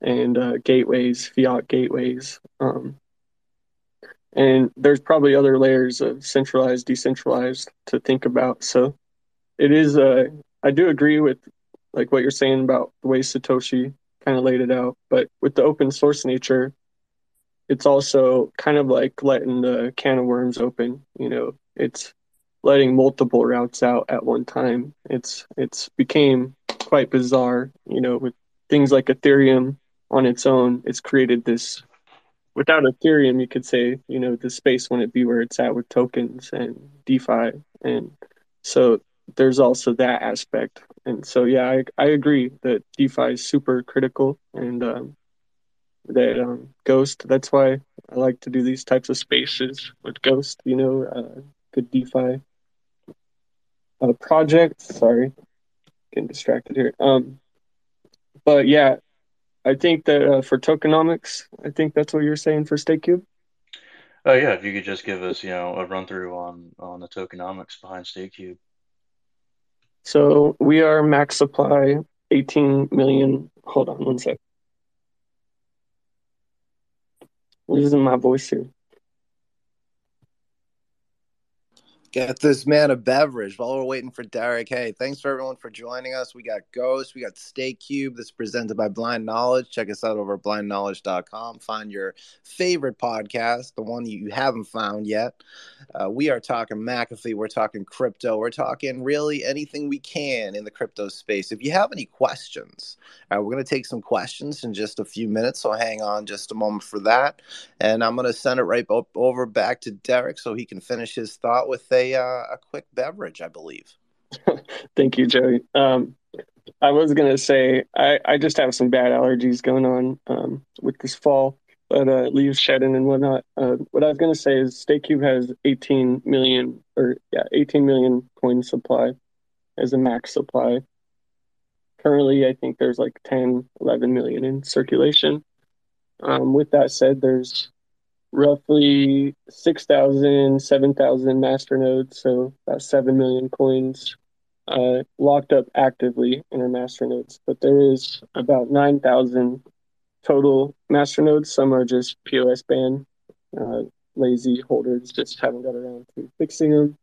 and uh, gateways, fiat gateways. Um, and there's probably other layers of centralized, decentralized to think about. So it is, uh, I do agree with like what you're saying about the way Satoshi kind of laid it out, but with the open source nature, it's also kind of like letting the can of worms open. You know, it's letting multiple routes out at one time. It's it's became quite bizarre, you know, with things like Ethereum on its own, it's created this without Ethereum you could say, you know, the space wouldn't be where it's at with tokens and DeFi. And so there's also that aspect. And so yeah, I I agree that DeFi is super critical and um, that um, Ghost. That's why I like to do these types of spaces with Ghost. You know, uh, good DeFi uh, project. Sorry, getting distracted here. Um, but yeah, I think that uh, for tokenomics, I think that's what you're saying for StakeCube. Oh uh, yeah, if you could just give us, you know, a run through on on the tokenomics behind StakeCube. So we are max supply 18 million. Hold on one sec. Losing my voice here. Get this man a beverage while we're waiting for Derek. Hey, thanks for everyone for joining us. We got Ghost, we got StakeCube. This is presented by Blind Knowledge. Check us out over at blindknowledge.com. Find your favorite podcast, the one you haven't found yet. Uh, we are talking McAfee, we're talking crypto, we're talking really anything we can in the crypto space. If you have any questions, uh, we're going to take some questions in just a few minutes, so hang on just a moment for that. And I'm going to send it right over back to Derek so he can finish his thought with a uh, a quick beverage, I believe. Thank you, Joey. Um, I was gonna say I, I just have some bad allergies going on um, with this fall, but uh, leaves shedding and whatnot. Uh, what I was gonna say is StakeCube has 18 million or yeah 18 million coin supply as a max supply. Currently, I think there's like 10, 11 million in circulation. Um, with that said, there's roughly 6,000, 7,000 master nodes, so about 7 million coins uh, locked up actively in our master nodes, but there is about 9,000 total master nodes. Some are just POS ban, Uh, lazy holders just haven't got around to fixing them.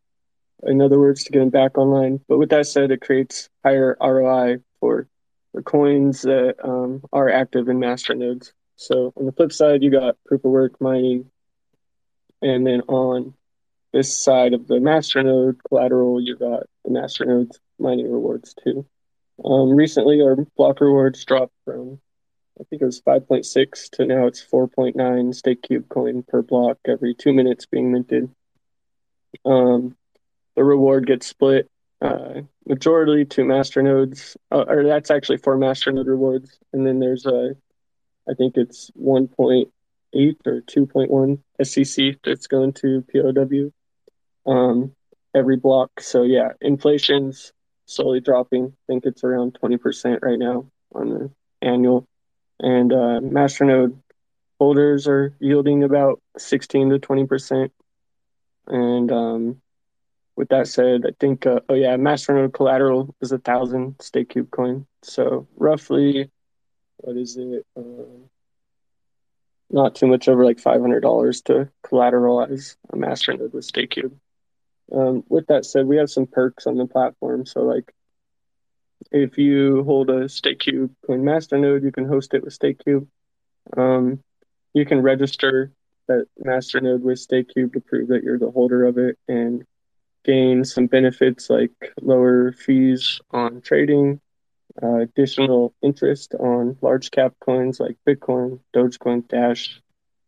In other words, to get them back online. But with that said, it creates higher ROI for the coins that um, are active in master nodes. So on the flip side, you got proof of work mining, and then on this side of the master node collateral, you got the master nodes mining rewards too. Um, recently, our block rewards dropped from I think it was 5.6 to now it's 4.9 StakeCube coin per block every two minutes being minted. Um, the reward gets split uh, majority to master nodes, uh, or that's actually for master node rewards, and then there's a I think it's 1.8 or 2.1 SCC that's going to POW um, every block. So yeah, inflation's slowly dropping. I think it's around 20% right now on the annual. And uh, Masternode holders are yielding about 16 to 20%. And um, with that said, I think, uh, oh yeah, Masternode collateral is a thousand StakeCube coin. So roughly, what is it? Uh, not too much over like $500 to collateralize a Masternode with StakeCube. Um, with that said, we have some perks on the platform. So, like, if you hold a StakeCube Coin Masternode, you can host it with StakeCube. Um, you can register that Masternode with StakeCube to prove that you're the holder of it and gain some benefits like lower fees on trading, uh, additional interest on large cap coins like Bitcoin, Dogecoin, Dash,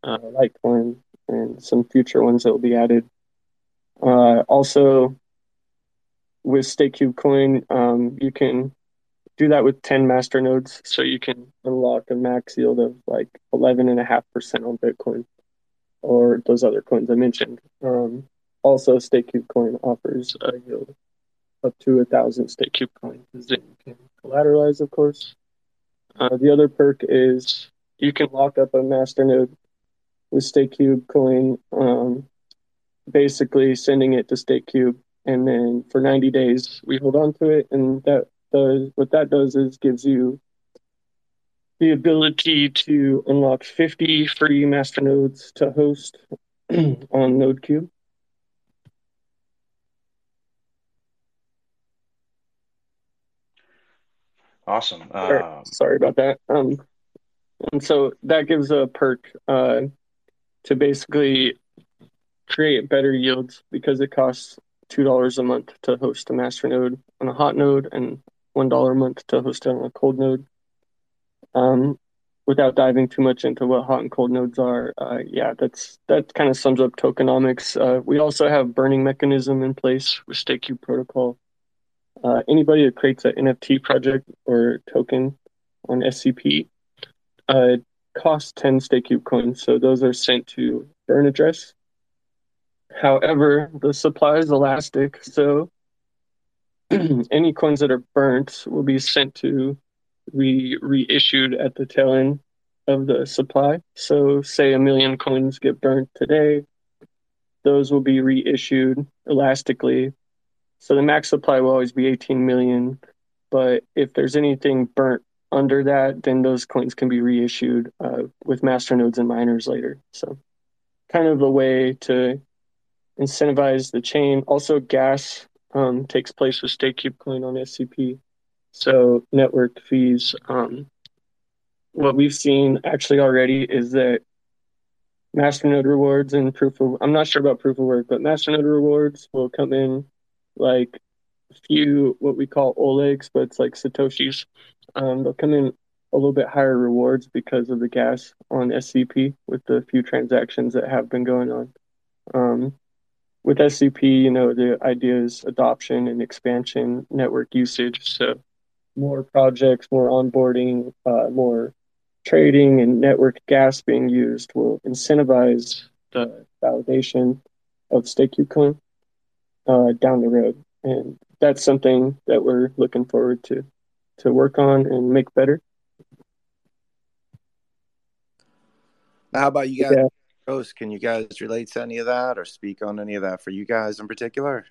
uh, Litecoin, and some future ones that will be added. Uh, also, with StakeCube Coin, um, you can do that with 10 master nodes. So you can unlock a max yield of like 11.5% on Bitcoin or those other coins I mentioned. Um, also, StakeCube Coin offers a yield up to a thousand StakeCube coins that you can collateralize, of course. Uh, the other perk is you can lock up a master node with StakeCube Coin um, basically sending it to StakeCube, and then for 90 days we hold on to it, and that does what that does is gives you the ability to unlock 50 free masternodes to host on NodeCube. Awesome. Uh, Sorry about that. Um, and so that gives a perk uh, to basically create better yields because it costs two dollars a month to host a master node on a hot node and one dollar a month to host it on a cold node. Um, without diving too much into what hot and cold nodes are, uh, yeah, that's that kind of sums up tokenomics. Uh, we also have burning mechanism in place with StakeCube protocol. Uh, anybody that creates an NFT project or token on SCP uh, costs 10 StakeCube coins, so those are sent to burn address However, the supply is elastic, so any coins that are burnt will be sent to be reissued at the tail end of the supply. So, say a million coins get burnt today, those will be reissued elastically. So, the max supply will always be 18 million. But if there's anything burnt under that, then those coins can be reissued uh, with master nodes and miners later. So, kind of a way to incentivize the chain. Also, gas um, takes place with StakeCube Coin on SCP. So, network fees. Um, what we've seen actually already is that masternode rewards and proof of I'm not sure about proof of work, but masternode rewards will come in like a few what we call Olegs, but it's like Satoshis. Um, they'll come in a little bit higher rewards because of the gas on SCP with the few transactions that have been going on. Um, with SCP, you know, the idea is adoption and expansion, network usage. So more projects, more onboarding, uh, more trading and network gas being used will incentivize the validation of StakeCube uh, down the road. And that's something that we're looking forward to to work on and make better. Now, how about you guys? Yeah. Ghost, can you guys relate to any of that or speak on any of that for you guys in particular?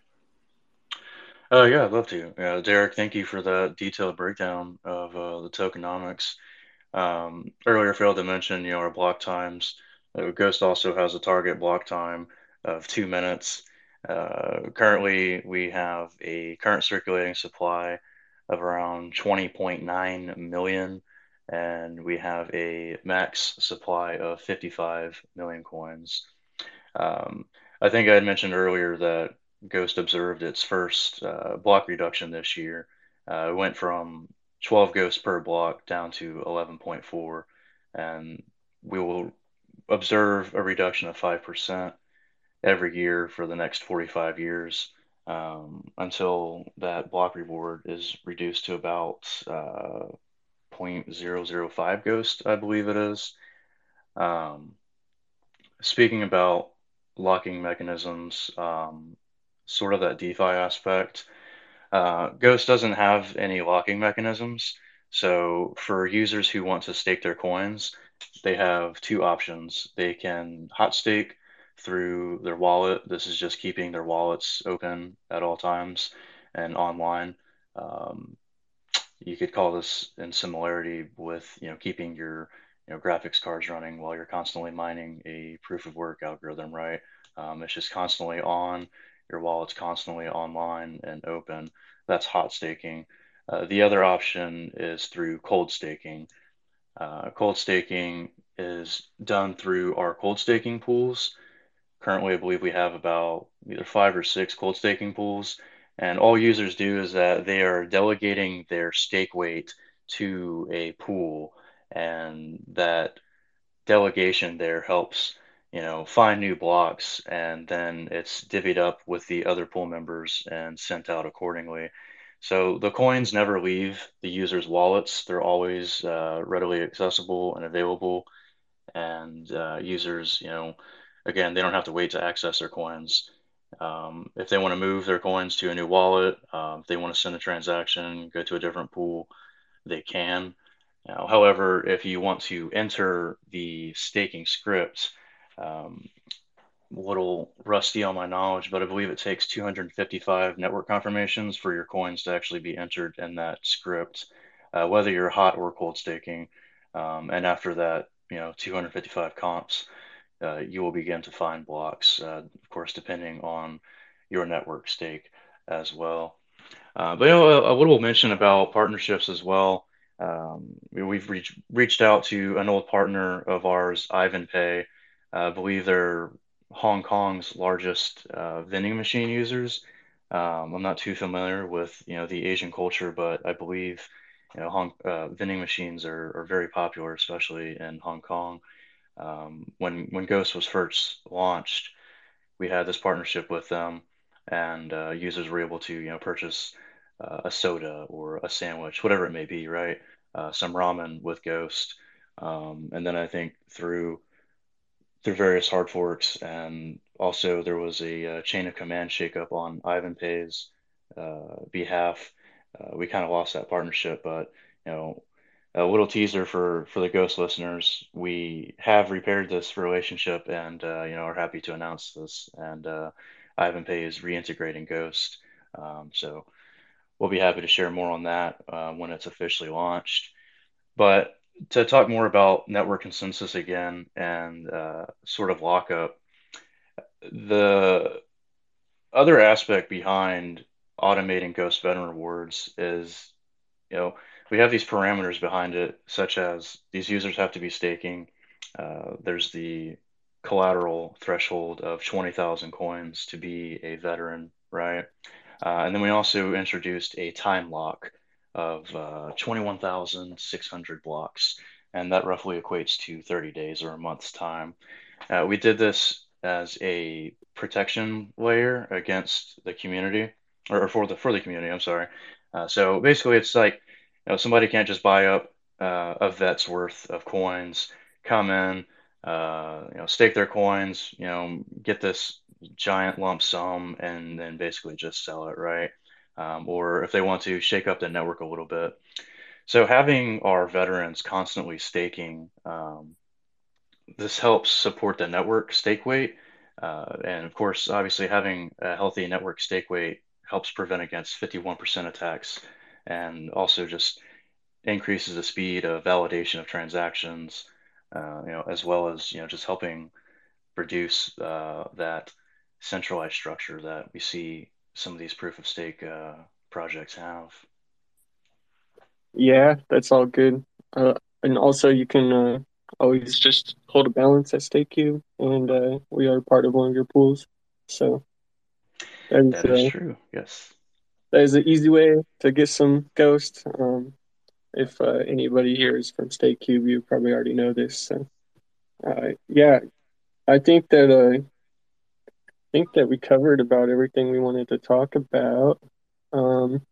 Uh, yeah, I'd love to. Yeah, Derek, thank you for that detailed breakdown of uh, the tokenomics. Um, earlier, failed to mention, you know, our block times. Uh, Ghost also has a target block time of two minutes. Uh, currently, we have a current circulating supply of around 20.9 million, and we have a max supply of 55 million coins. Um, I think I had mentioned earlier that Ghost observed its first uh, block reduction this year. Uh, it went from 12 ghosts per block down to 11.4, and we will observe a reduction of 5% every year for the next 45 years um, until that block reward is reduced to about uh, 0.005 ghost, I believe it is. Um, speaking about locking mechanisms, um, sort of that DeFi aspect, uh, Ghost doesn't have any locking mechanisms. So for users who want to stake their coins, they have two options. They can hot stake through their wallet. This is just keeping their wallets open at all times and online. Um, you could call this in similarity with you know keeping your you know graphics cards running while you're constantly mining a proof of work algorithm, right? Um, it's just constantly on. Your wallet's constantly online and open. That's hot staking. Uh, the other option is through cold staking. Uh, cold staking is done through our cold staking pools. Currently, I believe we have about either five or six cold staking pools. And all users do is that they are delegating their stake weight to a pool. And that delegation there helps, you know, find new blocks. And then it's divvied up with the other pool members and sent out accordingly. So the coins never leave the user's wallets. They're always uh, readily accessible and available. And uh, users, you know, again, they don't have to wait to access their coins. Um, if they want to move their coins to a new wallet, uh, if they want to send a transaction, go to a different pool, they can. Now, however, if you want to enter the staking script, um, little rusty on my knowledge, but I believe it takes 255 network confirmations for your coins to actually be entered in that script, uh, whether you're hot or cold staking. Um, and after that, you know, 255 comps uh, you will begin to find blocks, uh, of course, depending on your network stake as well. Uh, but you know, a, a, little mention about partnerships as well. Um, we've reached reached out to an old partner of ours, Ivan Pay. I believe they're Hong Kong's largest uh, vending machine users. Um, I'm not too familiar with you know the Asian culture, but I believe you know Hong, uh, vending machines are, are very popular, especially in Hong Kong. Um, when when Ghost was first launched, we had this partnership with them, and uh, users were able to you know purchase uh, a soda or a sandwich, whatever it may be, right? Uh, some ramen with Ghost, um, and then I think through through various hard forks, and also there was a, a uh, chain of command shakeup on Ivan Pay's uh, behalf. Uh, we kind of lost that partnership, but you know a little teaser for for the Ghost listeners. We have repaired this relationship, and uh, you know are happy to announce this. And uh, Ivan Pay is reintegrating Ghost, um, so we'll be happy to share more on that uh, when it's officially launched. But to talk more about network consensus again and uh, sort of lockup, the other aspect behind automating Ghost veteran rewards is, you know we have these parameters behind it, such as these users have to be staking. Uh, there's the collateral threshold of 20,000 coins to be a veteran, right? Uh, and then we also introduced a time lock of uh, 21,600 blocks, and that roughly equates to 30 days or a month's time. Uh, we did this as a protection layer against the community, or for the for the community. I'm sorry. Uh, so basically, it's like know, somebody can't just buy up uh, a vet's worth of coins, come in, uh, you know, stake their coins, you know, get this giant lump sum, and then basically just sell it, right? Um, or if they want to shake up the network a little bit. So having our veterans constantly staking, um, this helps support the network stake weight. Uh, and of course, obviously, having a healthy network stake weight helps prevent against 51% attacks and also just increases the speed of validation of transactions, uh, you know, as well as, you know, just helping reduce uh, that centralized structure that we see some of these proof of stake uh, projects have. Yeah, that's all good. Uh, and also, you can uh, always just hold a balance at StakeCube, and uh, we are part of one of your pools. So that is, that is true. Yes, that is an easy way to get some ghost. Um, if uh, anybody here is from StakeCube, you probably already know this. So, uh, yeah, I think that I think that we covered about everything we wanted to talk about. Um,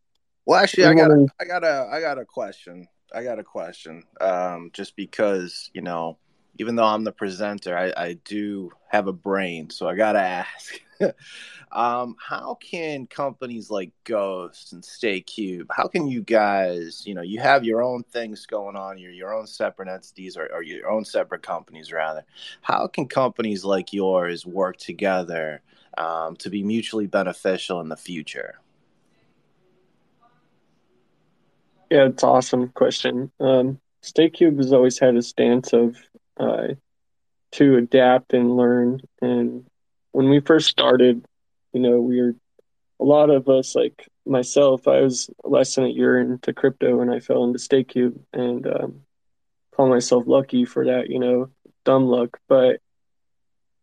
well, actually, I got a, I got a I got a question. I got a question. Um, just because you know, even though I'm the presenter, I, I do have a brain, so I gotta ask. um, how can companies like Ghost and StakeCube, how can you guys, you know, you have your own things going on, you're your own separate entities or, or your own separate companies rather. How can companies like yours work together um, to be mutually beneficial in the future? Yeah, it's awesome question. Um, StakeCube has always had a stance of uh, to adapt and learn. And when we first started, you know, we were a lot of us, like myself, I was less than a year into crypto and I fell into StakeCube and um, call myself lucky for that, you know, dumb luck. But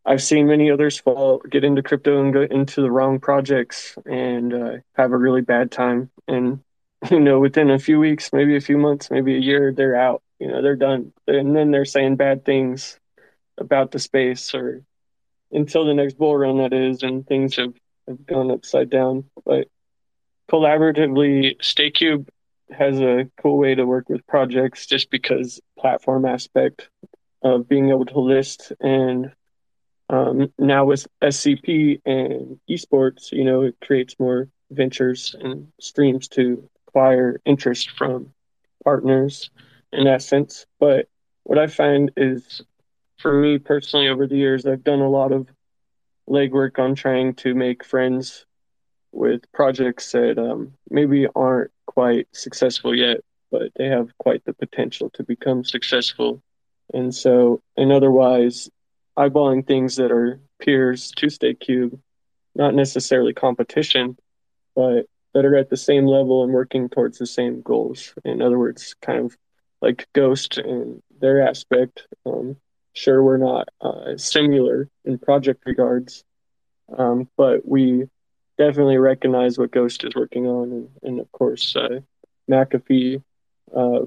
I've seen many others fall, get into crypto and go into the wrong projects and uh, have a really bad time. And you know, within a few weeks, maybe a few months, maybe a year, they're out. You know, they're done, and then they're saying bad things about the space or until the next bull run that is, and things have, have gone upside down. But collaboratively, StakeCube has a cool way to work with projects just because platform aspect of being able to list and um, now with SCP and esports, you know, it creates more ventures and streams to acquire interest from partners in essence. But what I find is, for me personally, over the years, I've done a lot of legwork on trying to make friends with projects that um, maybe aren't quite successful yet, but they have quite the potential to become successful. And so, and otherwise, eyeballing things that are peers to StakeCube not necessarily competition, but that are at the same level and working towards the same goals. In other words, kind of like Ghost and their aspect. Um, sure, we're not uh, similar in project regards, um, but we definitely recognize what Ghost is working on, and, and of course, uh, McAfee uh,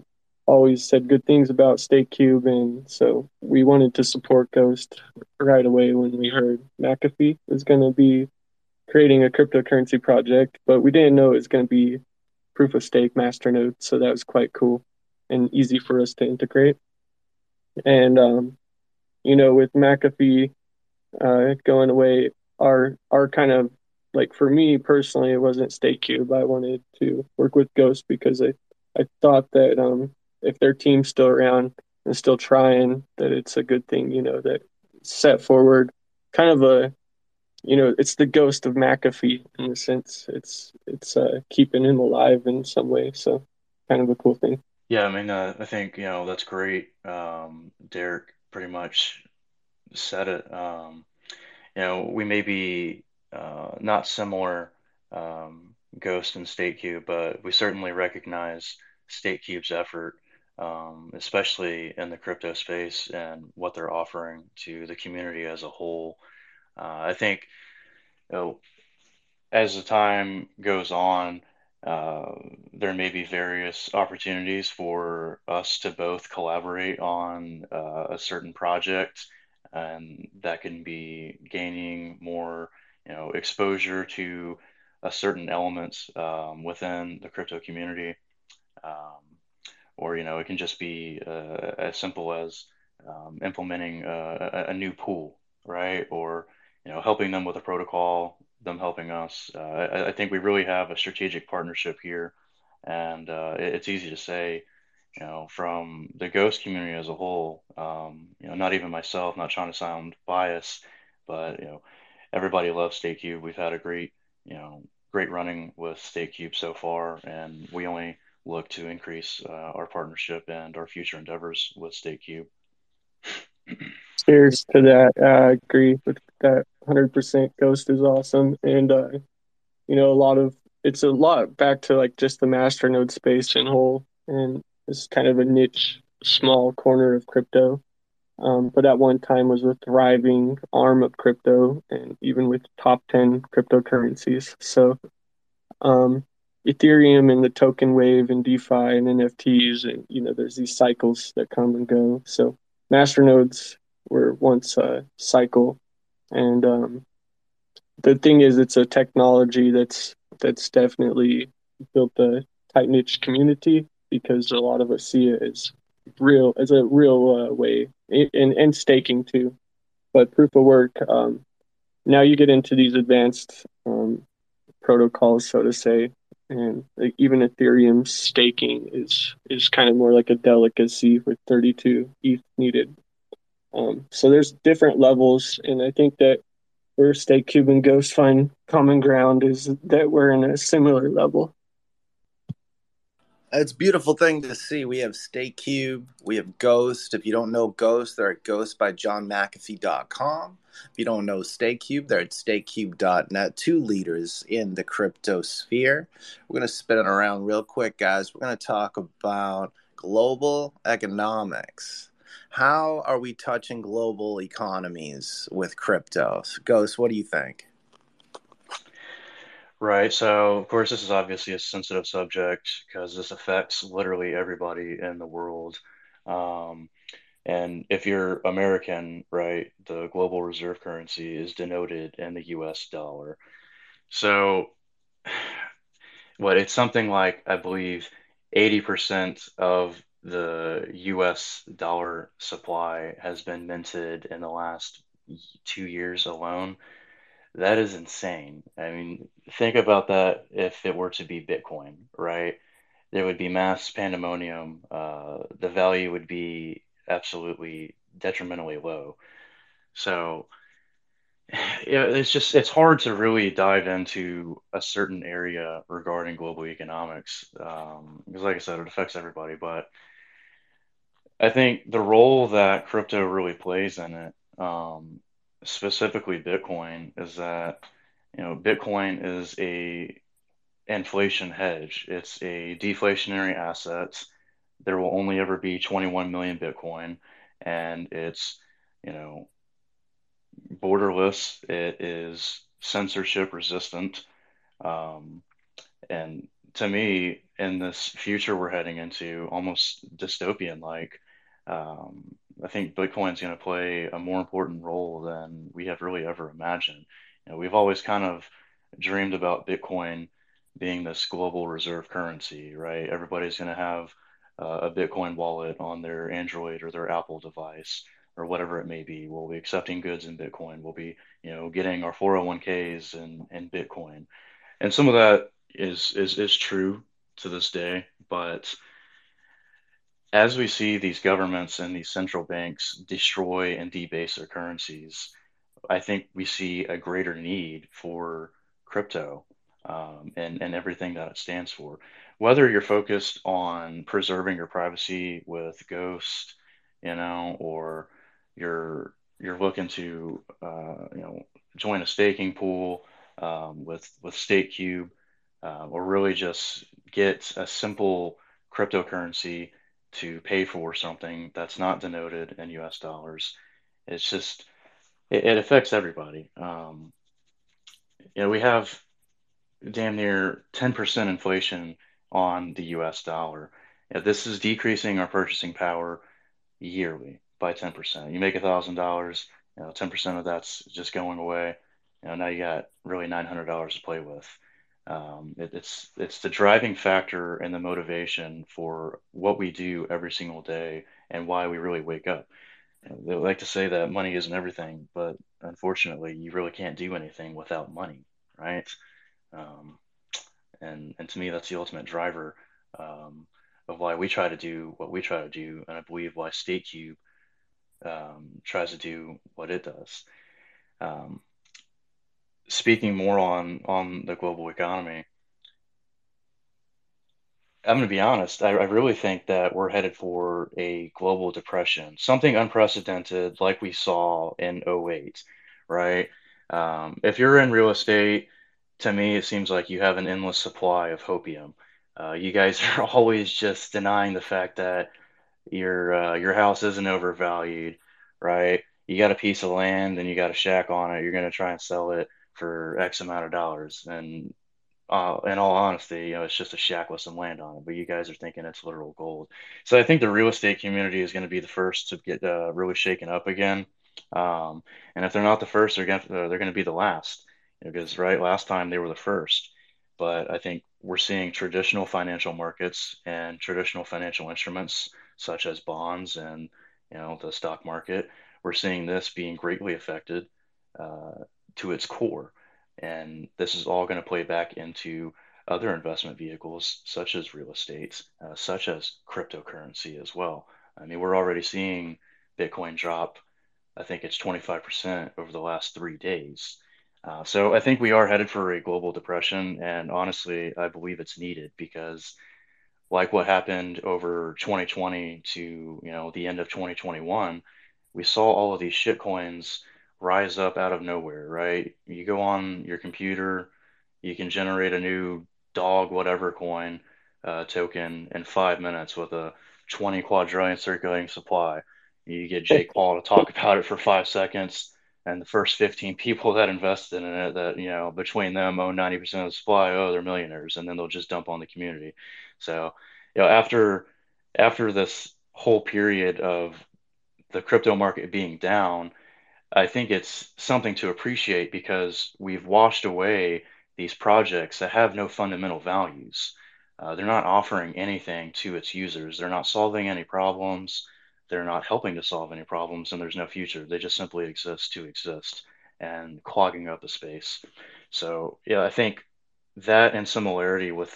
always said good things about StakeCube, and so we wanted to support Ghost right away when we heard McAfee was going to be creating a cryptocurrency project, but we didn't know it was going to be proof of stake masternode, so that was quite cool and easy for us to integrate. And um, you know, with McAfee uh, going away, our our kind of like for me personally, it wasn't StakeCube. I wanted to work with Ghost because I I thought that um, if their team's still around and still trying, that it's a good thing. You know, that set forward kind of a you know, it's the ghost of McAfee in a sense. It's it's uh, keeping him alive in some way. So kind of a cool thing. Yeah, I mean, uh, I think you know that's great. Um, Derek pretty much said it. Um, you know, we may be uh, not similar, um, Ghost and StakeCube, but we certainly recognize StakeCube's effort, um, especially in the crypto space and what they're offering to the community as a whole. Uh, I think you know, as the time goes on, uh, there may be various opportunities for us to both collaborate on uh, a certain project, and that can be gaining more, you know, exposure to a certain elements um, within the crypto community. Um, or you know, it can just be uh, as simple as um, implementing a, a, new pool, right? Or you know, helping them with a protocol, them helping us. Uh, I, I, think we really have a strategic partnership here, and uh, it, it's easy to say, you know, from the Ghost community as a whole. Um, you know, not even myself, not trying to sound biased, but you know, everybody loves StakeCube. We've had a great, you know, great running with StakeCube so far, and we only look to increase uh, our partnership and our future endeavors with StakeCube. Cheers to that. I agree with that 100%. Ghost is awesome. And, uh, you know, a lot of it's a lot back to like just the masternode space and whole. And it's kind of a niche, small corner of crypto. Um, but at one time was a thriving arm of crypto and even with top 10 cryptocurrencies. So, um, Ethereum and the token wave and DeFi and NFTs and you know there's these cycles that come and go. So masternodes were once a cycle, and um, the thing is, it's a technology that's that's definitely built a tight niche community because a lot of us see it as real as a real uh, way and and staking too. But proof of work, um, now you get into these advanced um, protocols, so to say, and like even Ethereum staking is is kind of more like a delicacy with 32 ETH needed. Um, so there's different levels, and I think that where StakeCube and Ghost find common ground is that we're in a similar level. It's a beautiful thing to see. We have StakeCube, we have Ghost. If you don't know Ghost, they're at ghostbyjohnmcafee.com. If you don't know StakeCube, they're at stakecube.net, two leaders in the crypto sphere. We're going to spin it around real quick, guys. We're going to talk about global economics. How are we touching global economies with crypto? Ghost, what do you think? Right. So, of course, this is obviously a sensitive subject because this affects literally everybody in the world. Um, and if you're American, right, the global reserve currency is denoted in the US dollar. So, what it's something like, I believe, 80% of the US dollar supply has been minted in the last two years alone. That is insane. I mean, think about that if it were to be Bitcoin, right? There would be mass pandemonium. Uh, the value would be absolutely detrimentally low. So, yeah, it's just it's hard to really dive into a certain area regarding global economics um, because, like I said, it affects everybody. But I think the role that crypto really plays in it, um, specifically Bitcoin, is that you know Bitcoin is a inflation hedge. It's a deflationary asset there will only ever be 21 million Bitcoin, and it's you know borderless. It is censorship resistant, um, and to me, in this future we're heading into, almost dystopian like. Um, I think Bitcoin is going to play a more important role than we have really ever imagined. You know, we've always kind of dreamed about Bitcoin being this global reserve currency, right? Everybody's going to have uh, a Bitcoin wallet on their Android or their Apple device or whatever it may be. We'll be accepting goods in Bitcoin. We'll be, you know, getting our 401ks in, in Bitcoin. And some of that is, is, is true to this day, but as we see these governments and these central banks destroy and debase their currencies, I think we see a greater need for crypto um, and, and everything that it stands for whether you're focused on preserving your privacy with Ghost, you know, or you're you're looking to uh, you know join a staking pool um, with with StakeCube, uh, or really just get a simple cryptocurrency to pay for something that's not denoted in U.S. dollars. It's just it, it affects everybody. Um, you know, we have damn near 10% inflation on the US dollar. this is decreasing our purchasing power yearly by 10%. You make $1,000, you know, 10% of that's just going away. You know, now you got really $900 to play with. Um, it, it's it's the driving factor and the motivation for what we do every single day and why we really wake up. They like to say that money isn't everything, but unfortunately, you really can't do anything without money, right? Um, and and to me, that's the ultimate driver um, of why we try to do what we try to do, and I believe why StakeCube um, tries to do what it does. Um, speaking more on on the global economy, I'm going to be honest. I, I really think that we're headed for a global depression, something unprecedented, like we saw in 08, right? Um, if you're in real estate, to me, it seems like you have an endless supply of hopium. Uh, you guys are always just denying the fact that your uh, your house isn't overvalued, right? You got a piece of land and you got a shack on it. You're going to try and sell it for X amount of dollars, and uh, in all honesty, you know, it's just a shack with some land on it, but you guys are thinking it's literal gold. So I think the real estate community is going to be the first to get uh, really shaken up again. Um, and if they're not the first, they're going to, uh, they're going to be the last. Because right last time they were the first. But I think we're seeing traditional financial markets and traditional financial instruments such as bonds and you know the stock market. We're seeing this being greatly affected uh, to its core. And this is all going to play back into other investment vehicles, such as real estate, uh, such as cryptocurrency as well. I mean, we're already seeing Bitcoin drop, I think it's 25% over the last three days. Uh, so I think we are headed for a global depression. And honestly, I believe it's needed because, like what happened over 2020 to you know the end of 2021, we saw all of these shitcoins rise up out of nowhere, right? You go on your computer, you can generate a new dog whatever coin uh, token in five minutes with a 20 quadrillion circulating supply. You get Jake Paul to talk about it for five seconds, and the first 15 people that invested in it, that you know, between them own 90% of the supply, oh, they're millionaires, and then they'll just dump on the community. So, you know, after after this whole period of the crypto market being down, I think it's something to appreciate because we've washed away these projects that have no fundamental values. Uh, they're not offering anything to its users. They're not solving any problems. They're not helping to solve any problems, and there's no future. They just simply exist to exist and clogging up the space. So, yeah, I think that in similarity with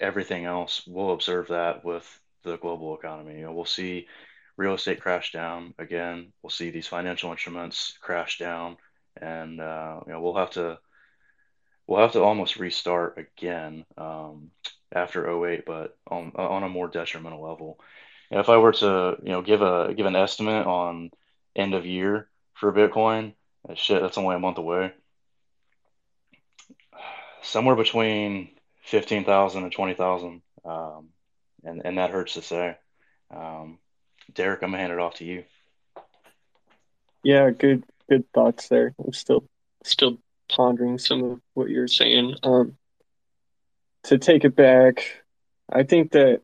everything else, we'll observe that with the global economy. You know, we'll see real estate crash down again. We'll see these financial instruments crash down, and uh, you know we'll have to we'll have to almost restart again um, after 08, but on on a more detrimental level. If I were to you know give a give an estimate on end of year for Bitcoin, uh, shit, that's only a month away. Somewhere between fifteen thousand and twenty thousand, um, and and that hurts to say. Um, Derek, I'm gonna hand it off to you. Yeah, good good thoughts there. I'm still still pondering some of what you're saying. Um, to take it back, I think that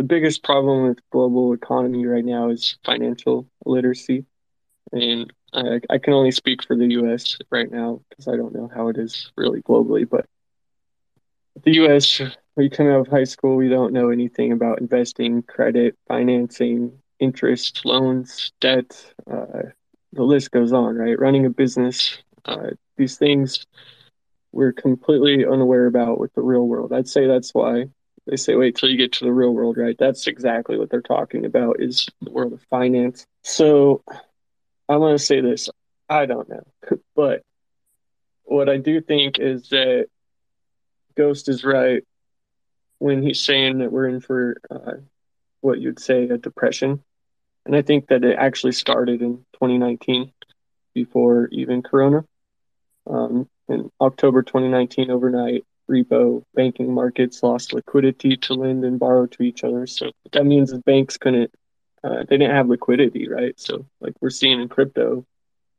the biggest problem with global economy right now is financial literacy, and I, I can only speak for the U.S. right now because I don't know how it is really globally. But the U.S we come out of high school, we don't know anything about investing, credit, financing, interest, loans, debt. Uh, the list goes on, right? Running a business, uh, these things we're completely unaware about with the real world. I'd say that's why they say wait till you get to the real world, right? That's exactly what they're talking about is the world of finance. So I want to say this. I don't know, but what I do think is that Ghost is right when he's saying that we're in for uh, what you'd say a depression. And I think that it actually started in 2019 before even Corona. Um, in October 2019, overnight, repo banking markets lost liquidity to lend and borrow to each other. So that means the banks couldn't, uh, they didn't have liquidity, right? So, like we're seeing in crypto,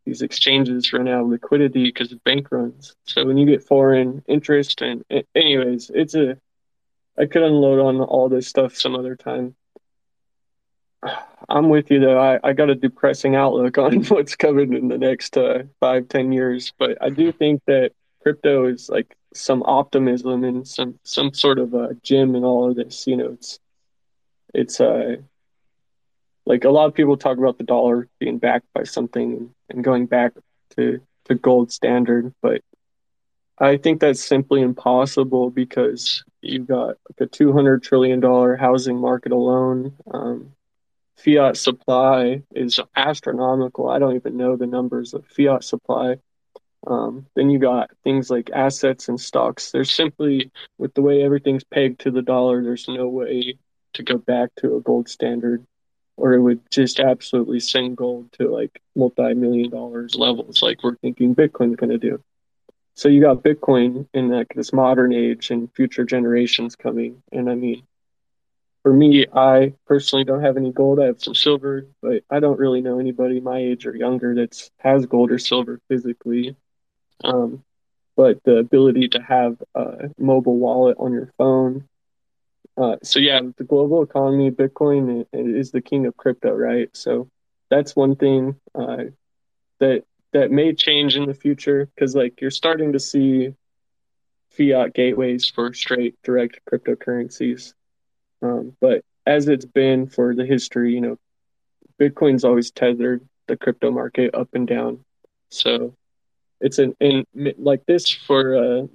these exchanges run out of liquidity because of bank runs. So when you get foreign interest, and anyways, it's a I could unload on all this stuff some other time. I'm with you though. I, I got a depressing outlook on what's coming in the next uh, five, ten years, but I do think that crypto is like some optimism and some some sort of a gym in all of this. You know, it's it's uh like a lot of people talk about the dollar being backed by something and going back to to gold standard, but I think that's simply impossible because you've got like a two hundred trillion dollar housing market alone. Um, fiat supply is astronomical. I don't even know the numbers of fiat supply. Um, then you got things like assets and stocks. There's simply, with the way everything's pegged to the dollar, there's no way to go back to a gold standard, or it would just absolutely send gold to like multi-million dollars levels, like we're thinking Bitcoin's going to do. So you got Bitcoin in like this modern age and future generations coming. And I mean, for me, I personally don't have any gold. I have some silver, but I don't really know anybody my age or younger that has gold or silver physically. Um, but the ability to have a mobile wallet on your phone. Uh, so yeah, the global economy, Bitcoin is the king of crypto, right? So that's one thing uh, that that may change in the future because like you're starting to see fiat gateways for straight direct cryptocurrencies. Um, but as it's been for the history, you know, Bitcoin's always tethered the crypto market up and down. So it's an in like this for uh,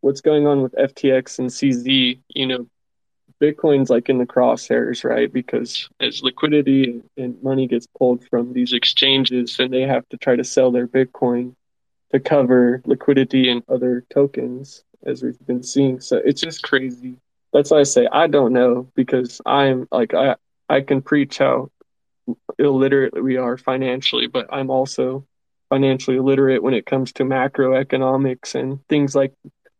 what's going on with FTX and CZ. You know, Bitcoin's like in the crosshairs, right? Because as liquidity and money gets pulled from these exchanges, and they have to try to sell their Bitcoin to cover liquidity and other tokens, as we've been seeing. So it's just crazy. That's why I say I don't know because I'm like I I can preach how illiterate we are financially, but I'm also financially illiterate when it comes to macroeconomics and things like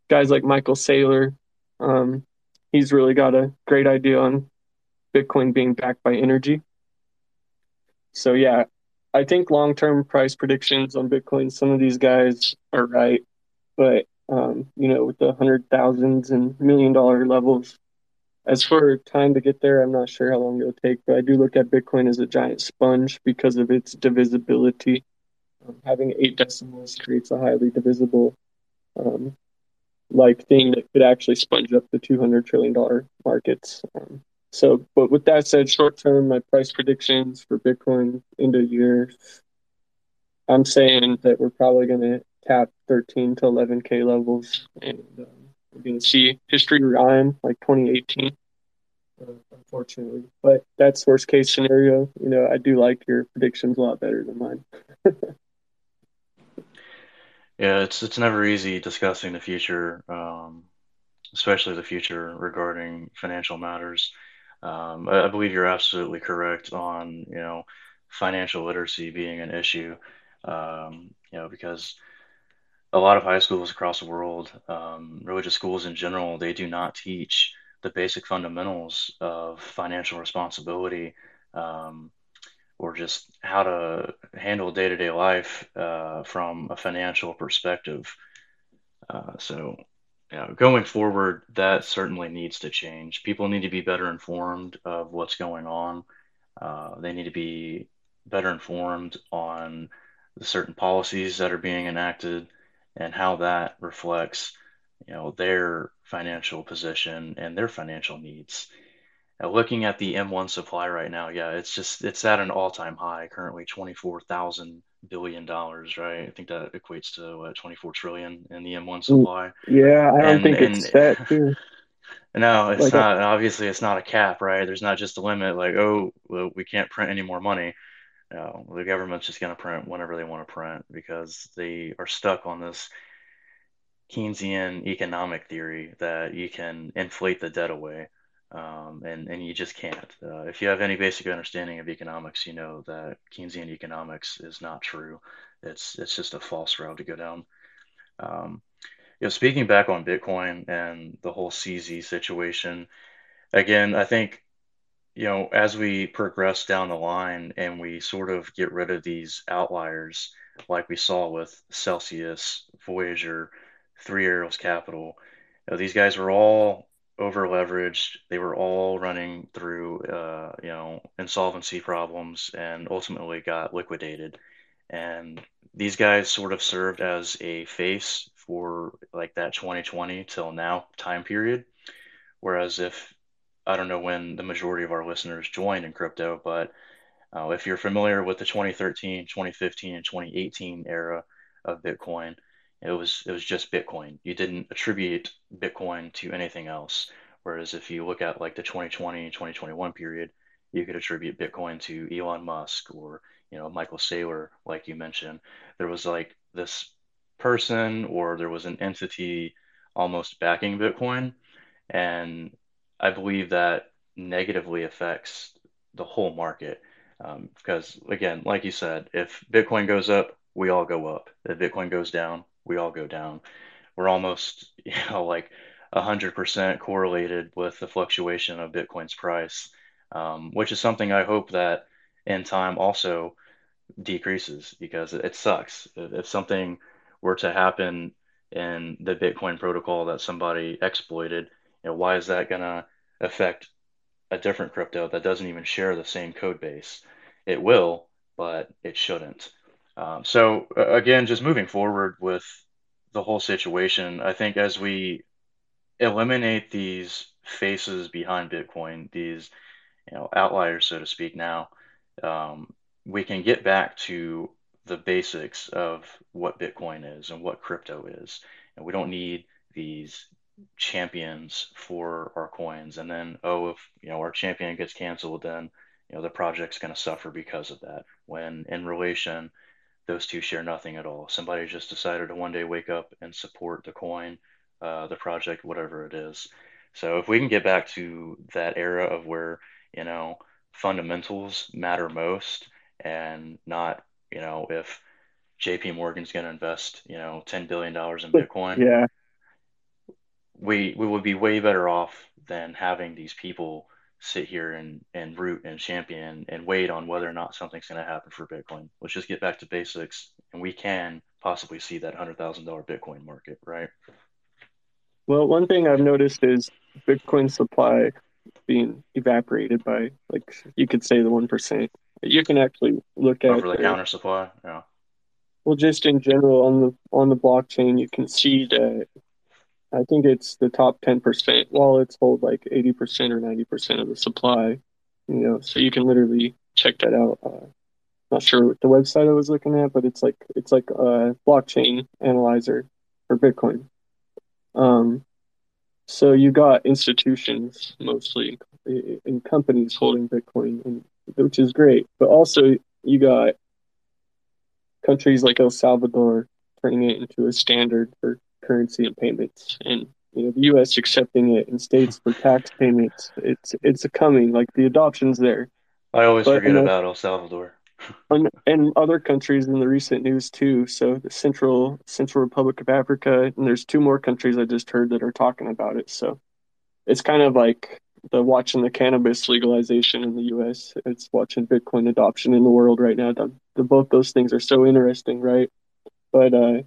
guys like Michael Saylor. Um, he's really got a great idea on Bitcoin being backed by energy. So yeah, I think long-term price predictions on Bitcoin, some of these guys are right, but um, you know, with the hundred thousands and million dollar levels, as for time to get there, I'm not sure how long it'll take, but I do look at Bitcoin as a giant sponge because of its divisibility. Um, having eight decimals creates a highly divisible um, like thing that could actually sponge up the 200 trillion dollar markets. Um, so, but with that said, short term, my price predictions for Bitcoin into year, I'm saying that we're probably going to tap 13 to 11k levels, and um, we're going to see history rhyme like 2018. Uh, unfortunately, but that's worst case scenario. You know, I do like your predictions a lot better than mine. Yeah, it's it's never easy discussing the future, um, especially the future regarding financial matters. Um, I, I believe you're absolutely correct on, you know, financial literacy being an issue. Um, you know, because a lot of high schools across the world, um, religious schools in general, they do not teach the basic fundamentals of financial responsibility. Um, or just how to handle day to day life uh, from a financial perspective. Uh, so, you know, going forward, that certainly needs to change. People need to be better informed of what's going on. Uh, they need to be better informed on the certain policies that are being enacted and how that reflects, you know, their financial position and their financial needs. Looking at the M1 supply right now, yeah, it's just it's at an all-time high currently, twenty-four thousand billion dollars, right? I think that equates to what, 24 trillion in the M1 mm, supply. Yeah, I don't and, think and, it's that too. No, it's like not. A, obviously, it's not a cap, right? There's not just a limit, like oh, well, we can't print any more money. No, the government's just going to print whenever they want to print because they are stuck on this Keynesian economic theory that you can inflate the debt away um, and and you just can't. Uh, if you have any basic understanding of economics, you know that Keynesian economics is not true. It's it's just a false route to go down. Um, you know, speaking back on Bitcoin and the whole CZ situation, again, I think you know as we progress down the line and we sort of get rid of these outliers, like we saw with Celsius, Voyager, Three Arrows Capital. You know, these guys were all over leveraged. They were all running through, uh, you know, insolvency problems and ultimately got liquidated. And these guys sort of served as a face for like that 2020 till now time period. Whereas if I don't know when the majority of our listeners joined in crypto, but uh, if you're familiar with the 2013, 2015, and 2018 era of Bitcoin, it was it was just Bitcoin. You didn't attribute Bitcoin to anything else. Whereas if you look at like the 2020, 2021 period, you could attribute Bitcoin to Elon Musk or you know Michael Saylor, like you mentioned. There was like this person or there was an entity almost backing Bitcoin, and I believe that negatively affects the whole market. Um, because again, like you said, if Bitcoin goes up, we all go up. If Bitcoin goes down, we all go down. We're almost, you know, like 100% correlated with the fluctuation of Bitcoin's price, um, which is something I hope that in time also decreases because it, sucks. If something were to happen in the Bitcoin protocol that somebody exploited, you know, why is that going to affect a different crypto that doesn't even share the same code base? It will, but it shouldn't. Um, so again, just moving forward with the whole situation, I think as we eliminate these faces behind Bitcoin, these you know outliers, so to speak, now um, we can get back to the basics of what Bitcoin is and what crypto is, and we don't need these champions for our coins. And then, oh, if you know our champion gets canceled, then you know the project's going to suffer because of that. When in relation those two share nothing at all. Somebody just decided to one day wake up and support the coin, uh, the project, whatever it is. So if we can get back to that era of where you know fundamentals matter most, and not you know if J.P. Morgan's going to invest you know ten billion dollars in Bitcoin, yeah, we we would be way better off than having these people sit here and, and root and champion and wait on whether or not something's going to happen for Bitcoin. Let's just get back to basics, and we can possibly see that hundred thousand dollar Bitcoin market, right? Well, one thing I've noticed is Bitcoin supply being evaporated by, like you could say, the one percent. You can actually look at over the counter supply. Yeah. Well, just in general on the on the blockchain, you can see that I think it's the top 10% wallets hold like 80% or 90% of the supply, you know, so you can literally check that out. Uh, not sure what the website I was looking at, but it's like, it's like a blockchain analyzer for Bitcoin. Um, so you got institutions mostly and companies holding Bitcoin, and, which is great, but also you got countries like El Salvador turning it into a standard for currency and payments, and you know the U.S. accepting it in states for tax payments. It's it's a coming like the adoption's there. I always but, forget about El Salvador. and, and other countries in the recent news too. So the Central Central Republic of Africa, and there's two more countries I just heard that are talking about it. So it's kind of like the watching the cannabis legalization in the U.S. It's watching Bitcoin adoption in the world right now. The, the, both those things are so interesting, right? But uh,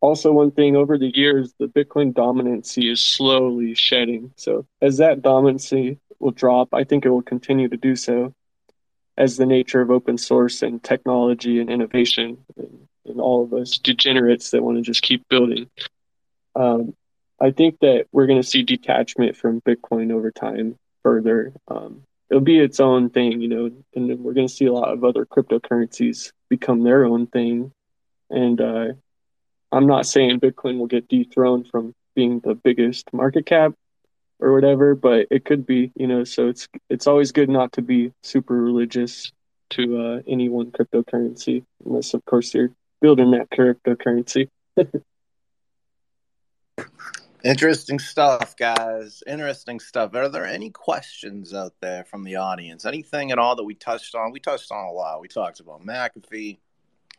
also one thing over the years the bitcoin dominancy is slowly shedding. So as that dominancy will drop i think it will continue to do so as the nature of open source and technology and innovation and, and all of us degenerates that want to just keep building. Um, i think that we're going to see detachment from bitcoin over time further. Um, it'll be its own thing you know and we're going to see a lot of other cryptocurrencies become their own thing. And uh, I'm not saying Bitcoin will get dethroned from being the biggest market cap or whatever, but it could be, you know, so it's it's always good not to be super religious to uh, any one cryptocurrency, unless of course you're building that cryptocurrency. Interesting stuff, guys. Interesting stuff. Are there any questions out there from the audience? Anything at all that we touched on? We touched on a lot. We talked about McAfee.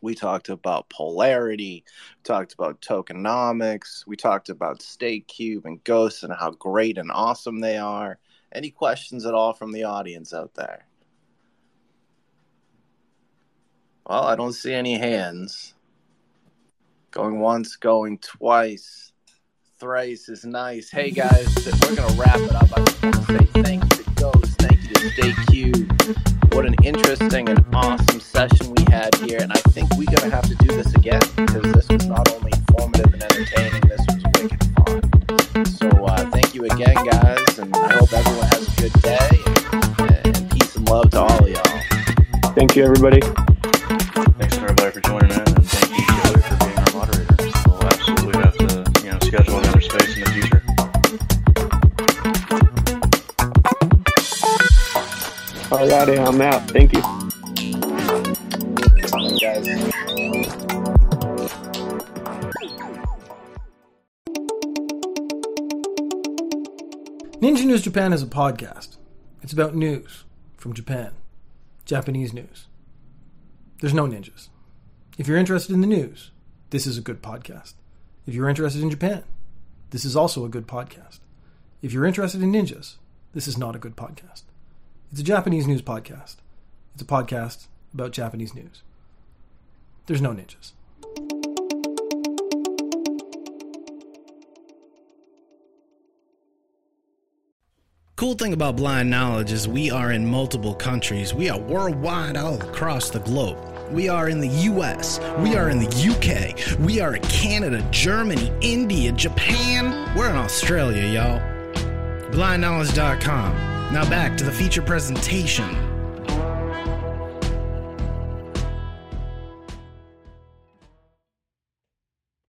We talked about polarity, talked about tokenomics, we talked about StakeCube and Ghosts and how great and awesome they are. Any questions at all from the audience out there? Well, I don't see any hands. Going once, going twice. Thrice is nice. Hey guys, we're gonna wrap it up. I just want to say thank you to Ghost, thank you to StakeCube. What an interesting and awesome session we had here, and I think we're gonna have to do this again because this was not only informative and entertaining entertaining. This was wicked fun. So uh, thank you again, guys, and I hope everyone has a good day. And, and peace and love to all of y'all. Thank you, everybody. Thanks to everybody for joining in, and thank you, Joey, for being our moderator. We'll absolutely have to, you know, schedule another space in the future. Alrighty, I'm out. Thank you. Guys. Ninja News Japan is a podcast. It's about news from Japan, Japanese news. There's no ninjas. If you're interested in the news, this is a good podcast. If you're interested in Japan, this is also a good podcast. If you're interested in ninjas, this is not a good podcast. It's a Japanese news podcast. It's a podcast about Japanese news. There's no ninjas. Cool thing about Blind Knowledge is we are in multiple countries. We are worldwide all across the globe. We are in the US. We are in the UK. We are in Canada, Germany, India, Japan. We're in Australia, y'all. BlindKnowledge.com. Now back to the feature presentation.